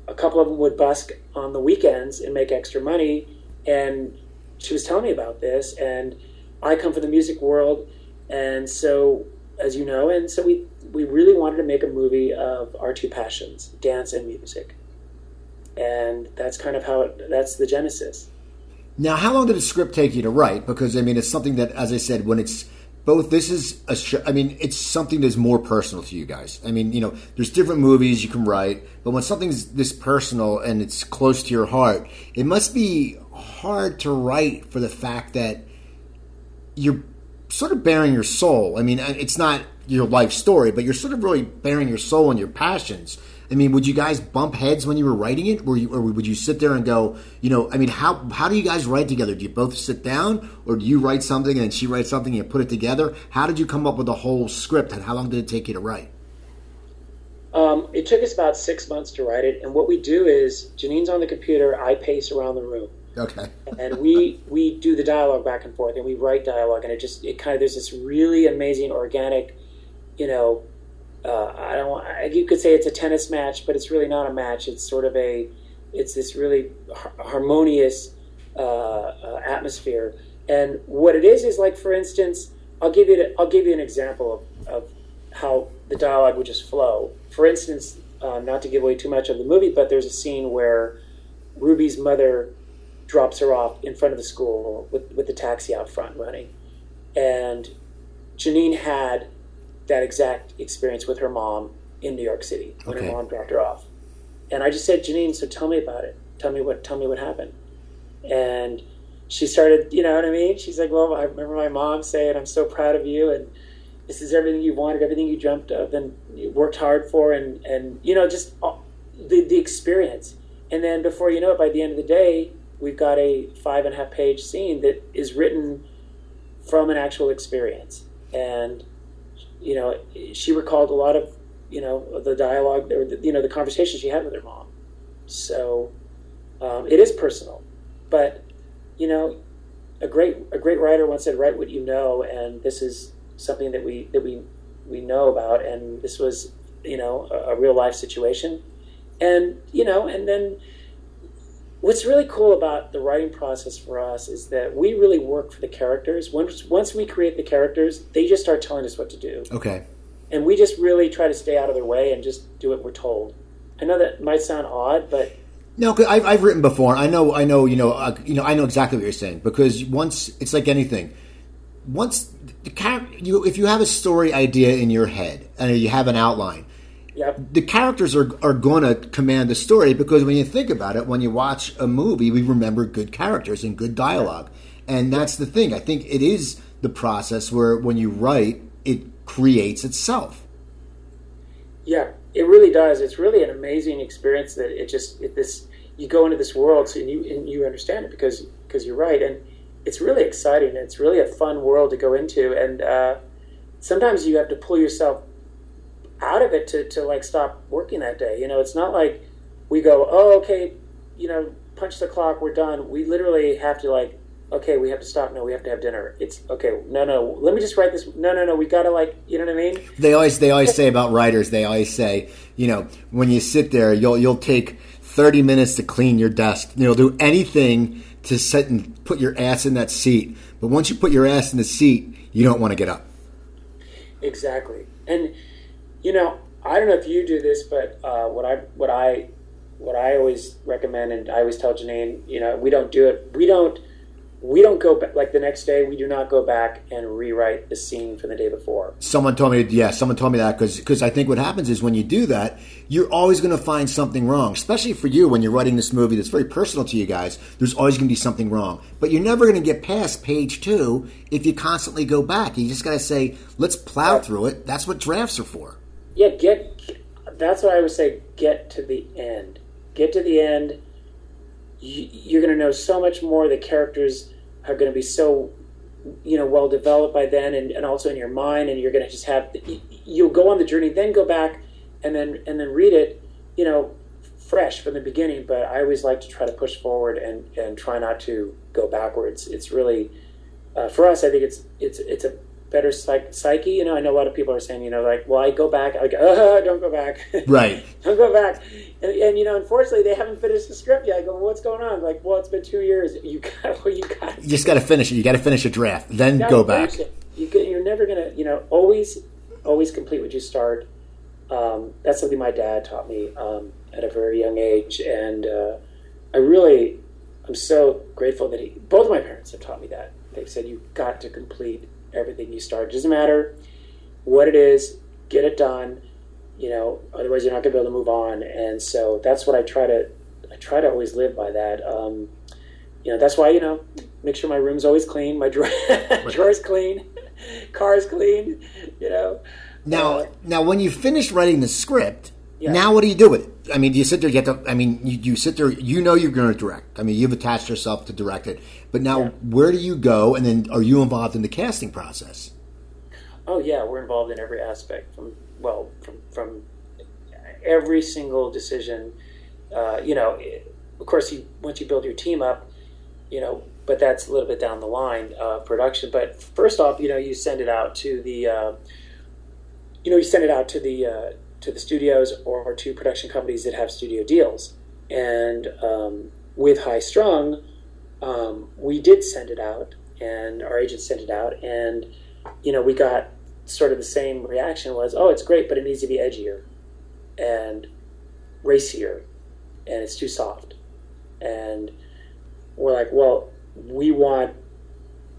a couple of them would busk on the weekends and make extra money. And she was telling me about this, and I come from the music world, and so as you know, and so we we really wanted to make a movie of our two passions, dance and music, and that's kind of how it, that's the genesis. Now, how long did the script take you to write? Because I mean, it's something that, as I said, when it's both this is a show, I mean, it's something that's more personal to you guys. I mean, you know, there's different movies you can write, but when something's this personal and it's close to your heart, it must be hard to write for the fact that you're sort of bearing your soul. I mean, it's not your life story, but you're sort of really bearing your soul and your passions. I mean, would you guys bump heads when you were writing it, or, you, or would you sit there and go, you know, I mean, how how do you guys write together? Do you both sit down, or do you write something and she writes something and you put it together? How did you come up with the whole script, and how long did it take you to write? Um, it took us about six months to write it, and what we do is Janine's on the computer, I pace around the room. Okay. and we we do the dialogue back and forth, and we write dialogue, and it just it kind of there's this really amazing organic, you know, uh, I don't. You could say it's a tennis match, but it's really not a match. It's sort of a. It's this really harmonious uh, uh, atmosphere, and what it is is like, for instance, I'll give you. I'll give you an example of, of how the dialogue would just flow. For instance, uh, not to give away too much of the movie, but there's a scene where Ruby's mother drops her off in front of the school with, with the taxi out front running, and Janine had that exact experience with her mom in New York City when okay. her mom dropped her off. And I just said, Janine, so tell me about it. Tell me what tell me what happened. And she started, you know what I mean? She's like, Well, I remember my mom saying, I'm so proud of you and this is everything you wanted, everything you dreamt of and you worked hard for and, and you know, just all, the, the experience. And then before you know it, by the end of the day, we've got a five and a half page scene that is written from an actual experience. And you know, she recalled a lot of, you know, the dialogue or the, you know the conversation she had with her mom. So um, it is personal, but you know, a great a great writer once said, "Write what you know," and this is something that we that we we know about, and this was you know a, a real life situation, and you know, and then what's really cool about the writing process for us is that we really work for the characters. Once once we create the characters, they just start telling us what to do. Okay. And we just really try to stay out of their way and just do what we're told. I know that might sound odd, but no, cause I've, I've written before. I know, I know, you know, uh, you know, I know exactly what you're saying because once it's like anything. Once the character, you, if you have a story idea in your head and you have an outline, Yep. The characters are, are going to command the story because when you think about it, when you watch a movie, we remember good characters and good dialogue. And that's the thing. I think it is the process where when you write, it creates itself. Yeah, it really does. It's really an amazing experience that it just it, this you go into this world and you and you understand it because because you're right and it's really exciting. It's really a fun world to go into, and uh, sometimes you have to pull yourself out of it to, to like stop working that day. You know, it's not like we go, oh, okay, you know, punch the clock, we're done. We literally have to like, okay, we have to stop. No, we have to have dinner. It's okay. No, no, let me just write this. No, no, no, we gotta like, you know what I mean? They always they always say about writers. They always say, you know, when you sit there, you'll you'll take thirty minutes to clean your desk. You'll do anything to sit and put your ass in that seat. But once you put your ass in the seat, you don't want to get up. Exactly, and you know, I don't know if you do this, but uh, what I what I what I always recommend, and I always tell Janine, you know, we don't do it. We don't we don't go back like the next day. We do not go back and rewrite the scene from the day before. Someone told me, yeah, someone told me that because I think what happens is when you do that, you're always going to find something wrong. Especially for you when you're writing this movie that's very personal to you guys. There's always going to be something wrong, but you're never going to get past page two if you constantly go back. You just got to say, let's plow through it. That's what drafts are for. Yeah, get. That's what I would say. Get to the end. Get to the end you're going to know so much more. The characters are going to be so, you know, well developed by then, and, and also in your mind, and you're going to just have you'll go on the journey, then go back, and then and then read it, you know, fresh from the beginning. But I always like to try to push forward and and try not to go backwards. It's really uh, for us. I think it's it's it's a better psych- psyche. You know, I know a lot of people are saying, you know, like, well, I go back. I go, uh, don't go back. Right. don't go back. And, and, you know, unfortunately, they haven't finished the script yet. I go, well, what's going on? Like, well, it's been two years. You got, well, you got. You just got to finish it. You got to finish a draft, then go back. You, you're never gonna, you know, always, always complete what you start. Um, that's something my dad taught me um, at a very young age, and uh, I really, I'm so grateful that he. Both of my parents have taught me that. They've said you've got to complete everything you start. It doesn't matter what it is, get it done. You know, otherwise you're not going to be able to move on. And so that's what I try to. I try to always live by that. Um, you know, that's why you know, make sure my room's always clean, my drawer, drawer's clean, car's clean. You know. Now, uh, now, when you finish writing the script, yeah. now what do you do with it? I mean, do you sit there? You have to. I mean, you, you sit there. You know you're going to direct. I mean, you've attached yourself to direct it. But now, yeah. where do you go? And then, are you involved in the casting process? Oh yeah, we're involved in every aspect. From well, from from every single decision. Uh, you know, of course, you once you build your team up, you know, but that's a little bit down the line uh, production. But first off, you know, you send it out to the. Uh, you know, you send it out to the uh, to the studios or to production companies that have studio deals. And um, with High Strung, um, we did send it out, and our agent sent it out, and you know we got sort of the same reaction was, oh, it's great, but it needs to be edgier and racier, and it's too soft. And we're like, well, we want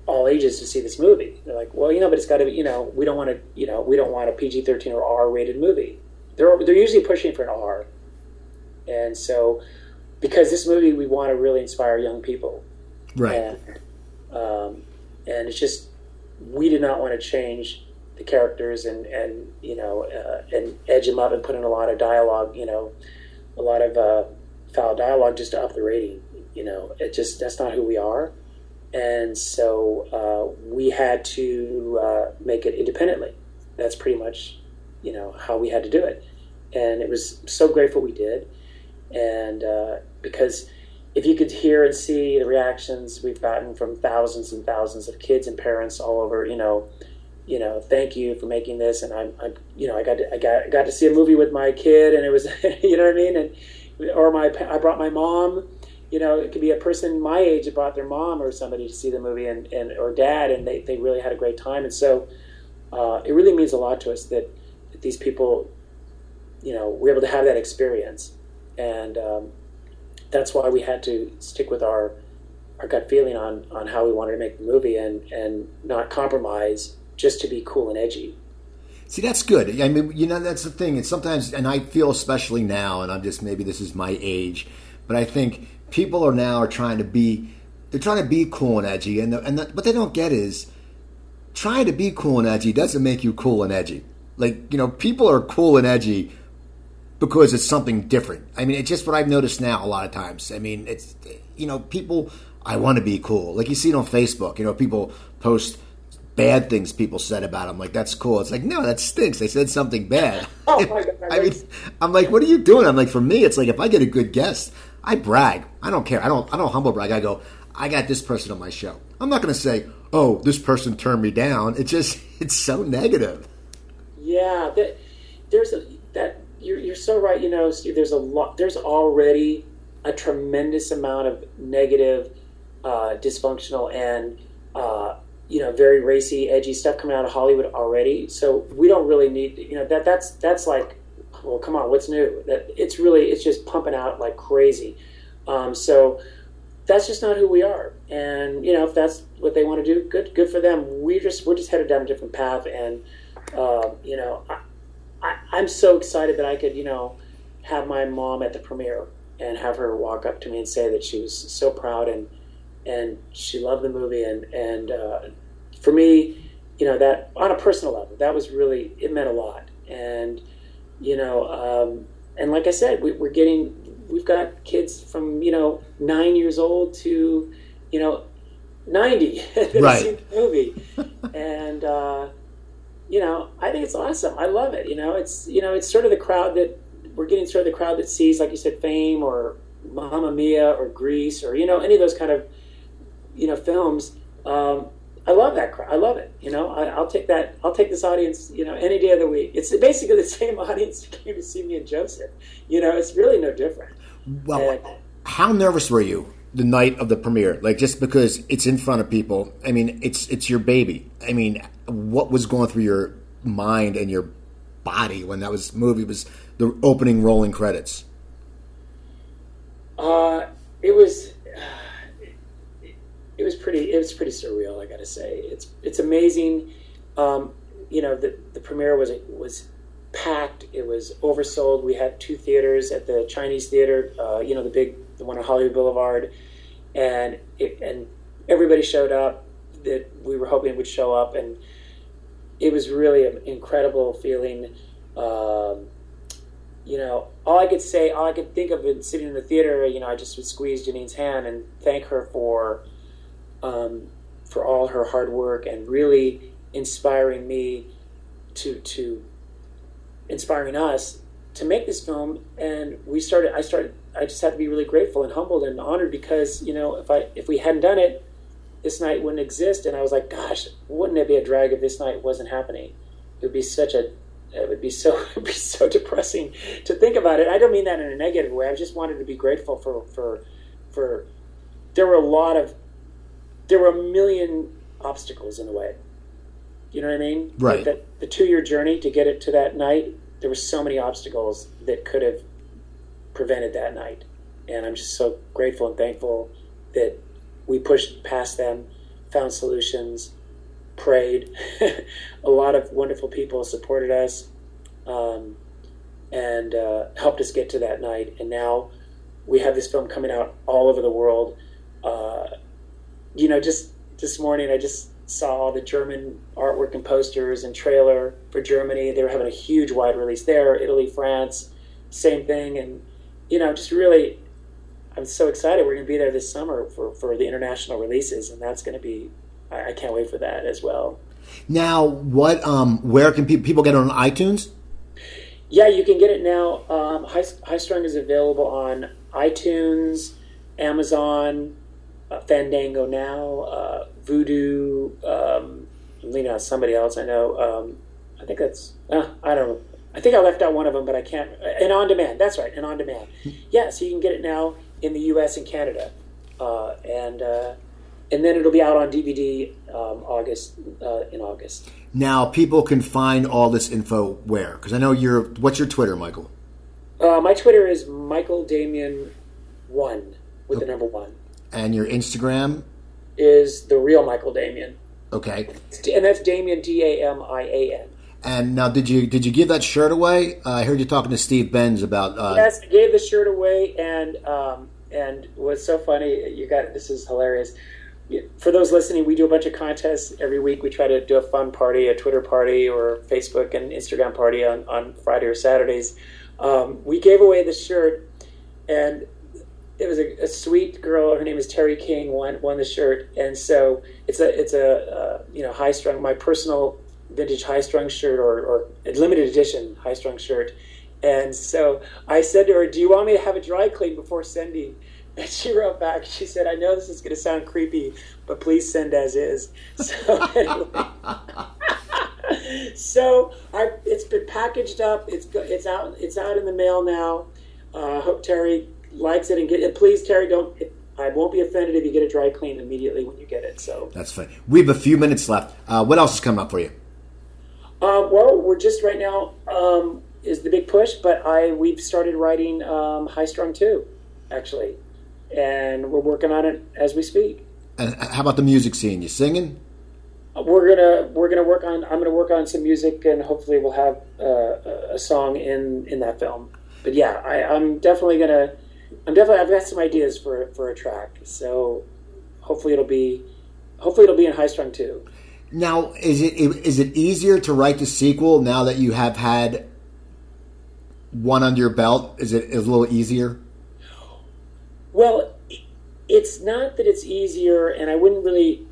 all ages to see this movie. They're like, well, you know, but it's got to be, you know, we don't want to, you know, we don't want a PG thirteen or R rated movie they're they're usually pushing for an R, and so because this movie we want to really inspire young people, right? And, um, and it's just we did not want to change the characters and and you know uh, and edge them up and put in a lot of dialogue, you know, a lot of uh, foul dialogue just to up the rating. You know, it just that's not who we are, and so uh, we had to uh, make it independently. That's pretty much you know how we had to do it, and it was so grateful we did, and uh, because if you could hear and see the reactions we've gotten from thousands and thousands of kids and parents all over, you know, you know, thank you for making this, and I'm, I'm you know, I got to, I got got to see a movie with my kid, and it was, you know what I mean, and or my I brought my mom. You know, it could be a person my age that brought their mom or somebody to see the movie, and, and or dad, and they, they really had a great time. And so, uh, it really means a lot to us that these people, you know, were able to have that experience, and um, that's why we had to stick with our our gut feeling on on how we wanted to make the movie and and not compromise just to be cool and edgy. See, that's good. I mean, you know, that's the thing. And sometimes, and I feel especially now, and I'm just maybe this is my age, but I think people are now are trying to be, they're trying to be cool and edgy, and the, and the, what they don't get is trying to be cool and edgy doesn't make you cool and edgy. Like, you know, people are cool and edgy because it's something different. I mean, it's just what I've noticed now a lot of times. I mean, it's you know, people I want to be cool. Like you see it on Facebook, you know, people post bad things people said about them. Like that's cool. It's like no, that stinks. They said something bad. Oh my God, I mean, I'm like, what are you doing? I'm like, for me, it's like if I get a good guest, I brag. I don't care. I don't. I don't humble brag. I go, I got this person on my show. I'm not going to say, oh, this person turned me down. It's just, it's so negative. Yeah, that, there's a that you're you're so right. You know. There's a lot. There's already a tremendous amount of negative, uh, dysfunctional, and uh, you know, very racy, edgy stuff coming out of Hollywood already. So we don't really need. You know, that that's that's like, well, come on, what's new? That it's really it's just pumping out like crazy. Um, so that's just not who we are. And you know, if that's what they want to do, good, good for them. We just we're just headed down a different path, and uh, you know, I, I'm so excited that I could, you know, have my mom at the premiere and have her walk up to me and say that she was so proud and and she loved the movie and and uh, for me, you know, that on a personal level, that was really it meant a lot. And you know, um, and like I said, we, we're getting we've got kids from you know nine years old to you know ninety that have Right. seen the movie, and uh, you know I think it's awesome. I love it. You know, it's you know it's sort of the crowd that we're getting sort of the crowd that sees, like you said, Fame or Mamma Mia or Grease or you know any of those kind of you know films. Um, I love that crowd. I love it. You know, I, I'll take that. I'll take this audience. You know, any day of the week. It's basically the same audience that came to see me and Joseph. You know, it's really no different. Well, And- how nervous were you the night of the premiere? Like just because it's in front of people. I mean, it's it's your baby. I mean, what was going through your mind and your body when that was movie was the opening rolling credits? Uh, it was it was pretty it was pretty surreal. I got to say, it's it's amazing. Um, you know, the the premiere was was packed. It was oversold. We had two theaters at the Chinese theater. Uh, you know, the big the one on Hollywood Boulevard, and it, and everybody showed up that we were hoping would show up, and it was really an incredible feeling. Um, you know, all I could say, all I could think of in sitting in the theater, you know, I just would squeeze Janine's hand and thank her for, um, for all her hard work and really inspiring me to to inspiring us to make this film. And we started. I started. I just had to be really grateful and humbled and honored because you know, if I if we hadn't done it, this night wouldn't exist. And I was like, gosh, wouldn't it be a drag if this night wasn't happening? It would be such a it would be so it would be so depressing to think about it. I don't mean that in a negative way. I just wanted to be grateful for for for there were a lot of there were a million obstacles in the way. You know what I mean? Right. The, the two year journey to get it to that night, there were so many obstacles that could have prevented that night. And I'm just so grateful and thankful that we pushed past them, found solutions, prayed. a lot of wonderful people supported us um, and uh, helped us get to that night. And now we have this film coming out all over the world. Uh, you know, just this morning I just saw the German artwork and posters and trailer for Germany. They were having a huge wide release there. Italy, France, same thing. And you know, just really, I'm so excited. We're going to be there this summer for for the international releases, and that's going to be. I, I can't wait for that as well. Now, what? Um, where can pe- people get it on iTunes? Yeah, you can get it now. Um, High, High Strung is available on iTunes, Amazon, uh, Fandango now, uh, Vudu. Um, I'm leaning on somebody else I know. Um, I think that's. Uh, I don't know. I think I left out one of them, but I can't. And on demand. That's right. And on demand. Yeah, so you can get it now in the U.S. and Canada, uh, and uh, and then it'll be out on DVD um, August uh, in August. Now, people can find all this info where? Because I know you're. What's your Twitter, Michael? Uh, my Twitter is Michael Damian one with the number one. And your Instagram? Is the real Michael Damian, Okay. and that's Damian D A M I A N. And now, did you did you give that shirt away? Uh, I heard you talking to Steve Benz about. Uh, Yes, gave the shirt away, and um, and what's so funny, you got this is hilarious. For those listening, we do a bunch of contests every week. We try to do a fun party, a Twitter party, or Facebook and Instagram party on, on Friday or Saturdays. Um, we gave away the shirt, and it was a, a, sweet girl. Her name is Terry King. Won won the shirt, and so it's a it's a uh, you know high strung my personal vintage high strung shirt or, or limited edition high strung shirt. And so I said to her, "Do you want me to have a dry clean before sending?" And she wrote back. She said, "I know this is going to sound creepy, but please send as is." So anyway. so I, it's been packaged up. It's it's out. It's out in the mail now. Uh, I hope Terry likes it and get it. Please, Terry, don't. I won't be offended if you get a dry clean immediately when you get it. So that's fine. We have a few minutes left. Uh, what else is coming up for you? Uh, well, we're just right now um, is the big push, but I we've started writing um, High Strung too, actually, and we're working on it as we speak. And how about the music scene? You singing? we're gonna we're gonna work on I'm gonna work on some music and hopefully we'll have uh, a song in in that film. But yeah, I, I'm definitely gonna I'm definitely I've got some ideas for for a track. So hopefully it'll be hopefully it'll be in High Strung too. Now, is it is it easier to write the sequel now that you have had one under your belt? Is it a little easier? Well, it's not that it's easier, and I wouldn't really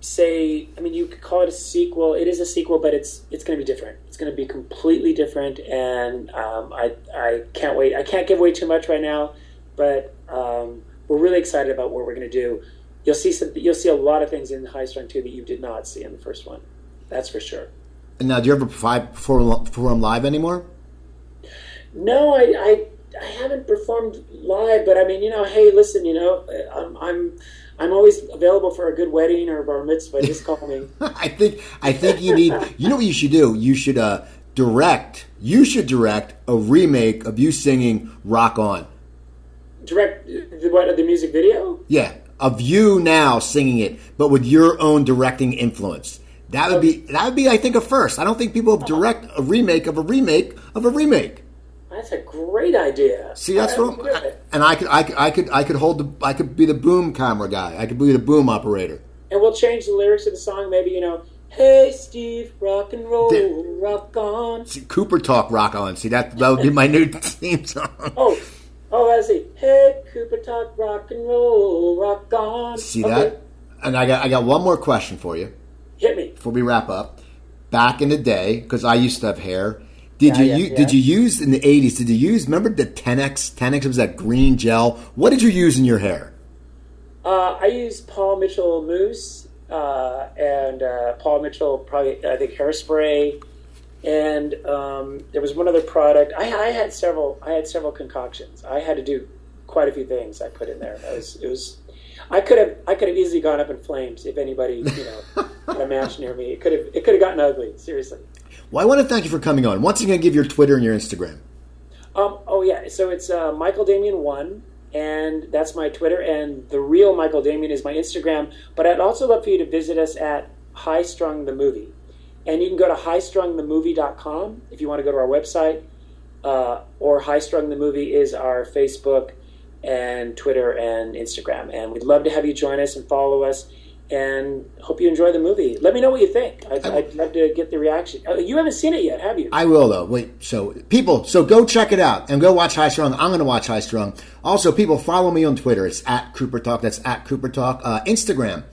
say i mean you could call it a sequel it is a sequel but it's it's going to be different it's going to be completely different and um, i i can't wait i can't give away too much right now but um, we're really excited about what we're going to do you'll see some you'll see a lot of things in high strung 2 that you did not see in the first one that's for sure and now do you ever perform, perform live anymore no I, I i haven't performed live but i mean you know hey listen you know i'm, I'm I'm always available for a good wedding or bar mitzvah. Just call me. I think I think you need. You know what you should do? You should uh, direct. You should direct a remake of you singing "Rock On." Direct the what? The music video? Yeah, of you now singing it, but with your own directing influence. That would be that would be, I think, a first. I don't think people direct a remake of a remake of a remake. That's a great idea. See, that's what. I, and I could, I could, I could, I could hold the, I could be the boom camera guy. I could be the boom operator. And we'll change the lyrics of the song. Maybe you know, "Hey Steve, rock and roll, the, rock on." See, Cooper talk, rock on. See that that would be my new theme song. Oh, oh, I see. Hey Cooper talk, rock and roll, rock on. See okay. that? And I got, I got one more question for you. Hit me before we wrap up. Back in the day, because I used to have hair did yeah, you yeah, yeah. did you use in the eighties? Did you use remember the Tenax? Tenax was that green gel. What did you use in your hair? Uh, I used Paul Mitchell mousse uh, and uh, Paul Mitchell probably I think hairspray, and um, there was one other product. I, I, had several. I had several concoctions. I had to do quite a few things. I put in there. It was, it was I could have I could have easily gone up in flames if anybody you know had a match near me. It could have it could have gotten ugly. Seriously. Well, I want to thank you for coming on. Once again, give your Twitter and your Instagram. Um, oh yeah, so it's uh, Michael Damian one, and that's my Twitter, and the real Michael Damian is my Instagram. But I'd also love for you to visit us at High Strung the Movie, and you can go to highstrungthemovie.com if you want to go to our website, uh, or High Strung the Movie is our Facebook and Twitter and Instagram, and we'd love to have you join us and follow us and hope you enjoy the movie. Let me know what you think. I'd, I'd love to get the reaction. Uh, you haven't seen it yet, have you? I will though. Wait, so people, so go check it out and go watch High Strung. I'm going to watch High Strung. Also, people follow me on Twitter. It's at Cooper Talk. That's at Cooper Talk. Uh, Instagram,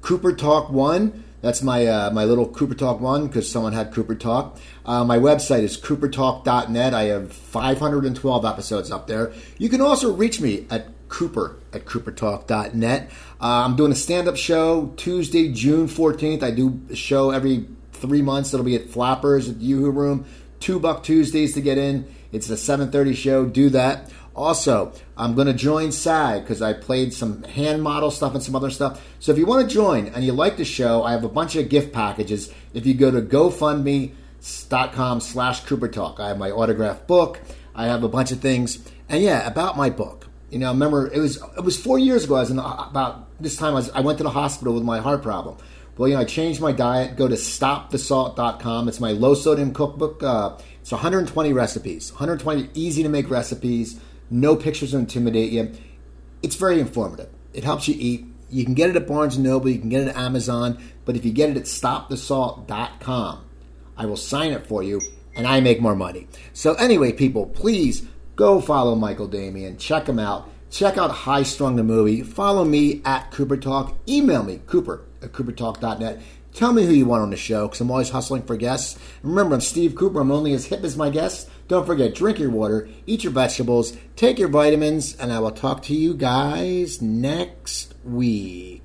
Cooper Talk One. That's my uh, my little Cooper Talk one because someone had Cooper Talk. Uh, my website is coopertalk.net. I have 512 episodes up there. You can also reach me at cooper at coopertalk.net. Uh, I'm doing a stand up show Tuesday, June 14th. I do a show every three months. It'll be at Flappers at the Yoo-Hoo Room. Two buck Tuesdays to get in. It's a 7:30 show. Do that. Also, I'm going to join SAG because I played some hand model stuff and some other stuff. So if you want to join and you like the show, I have a bunch of gift packages. If you go to GoFundMe.com slash Cooper Talk, I have my autographed book. I have a bunch of things. And yeah, about my book. You know, I remember it was it was four years ago. I was in the, about this time. I, was, I went to the hospital with my heart problem. Well, you know, I changed my diet. Go to stopthesalt.com. It's my low sodium cookbook. Uh, it's 120 recipes, 120 easy to make recipes no pictures intimidate you. It's very informative. It helps you eat. You can get it at Barnes & Noble. You can get it at Amazon. But if you get it at stopthesalt.com, I will sign it for you. and I make more money. So, anyway, people, please go follow Michael Damian. Check him out. Check out High Strung the movie. Follow me at Cooper Talk. Email me, Cooper at CooperTalk.net. Tell me who you want on the show because I'm always hustling for guests. Remember, I'm Steve Cooper. I'm only as hip as my guests. Don't forget, drink your water, eat your vegetables, take your vitamins, and I will talk to you guys next week.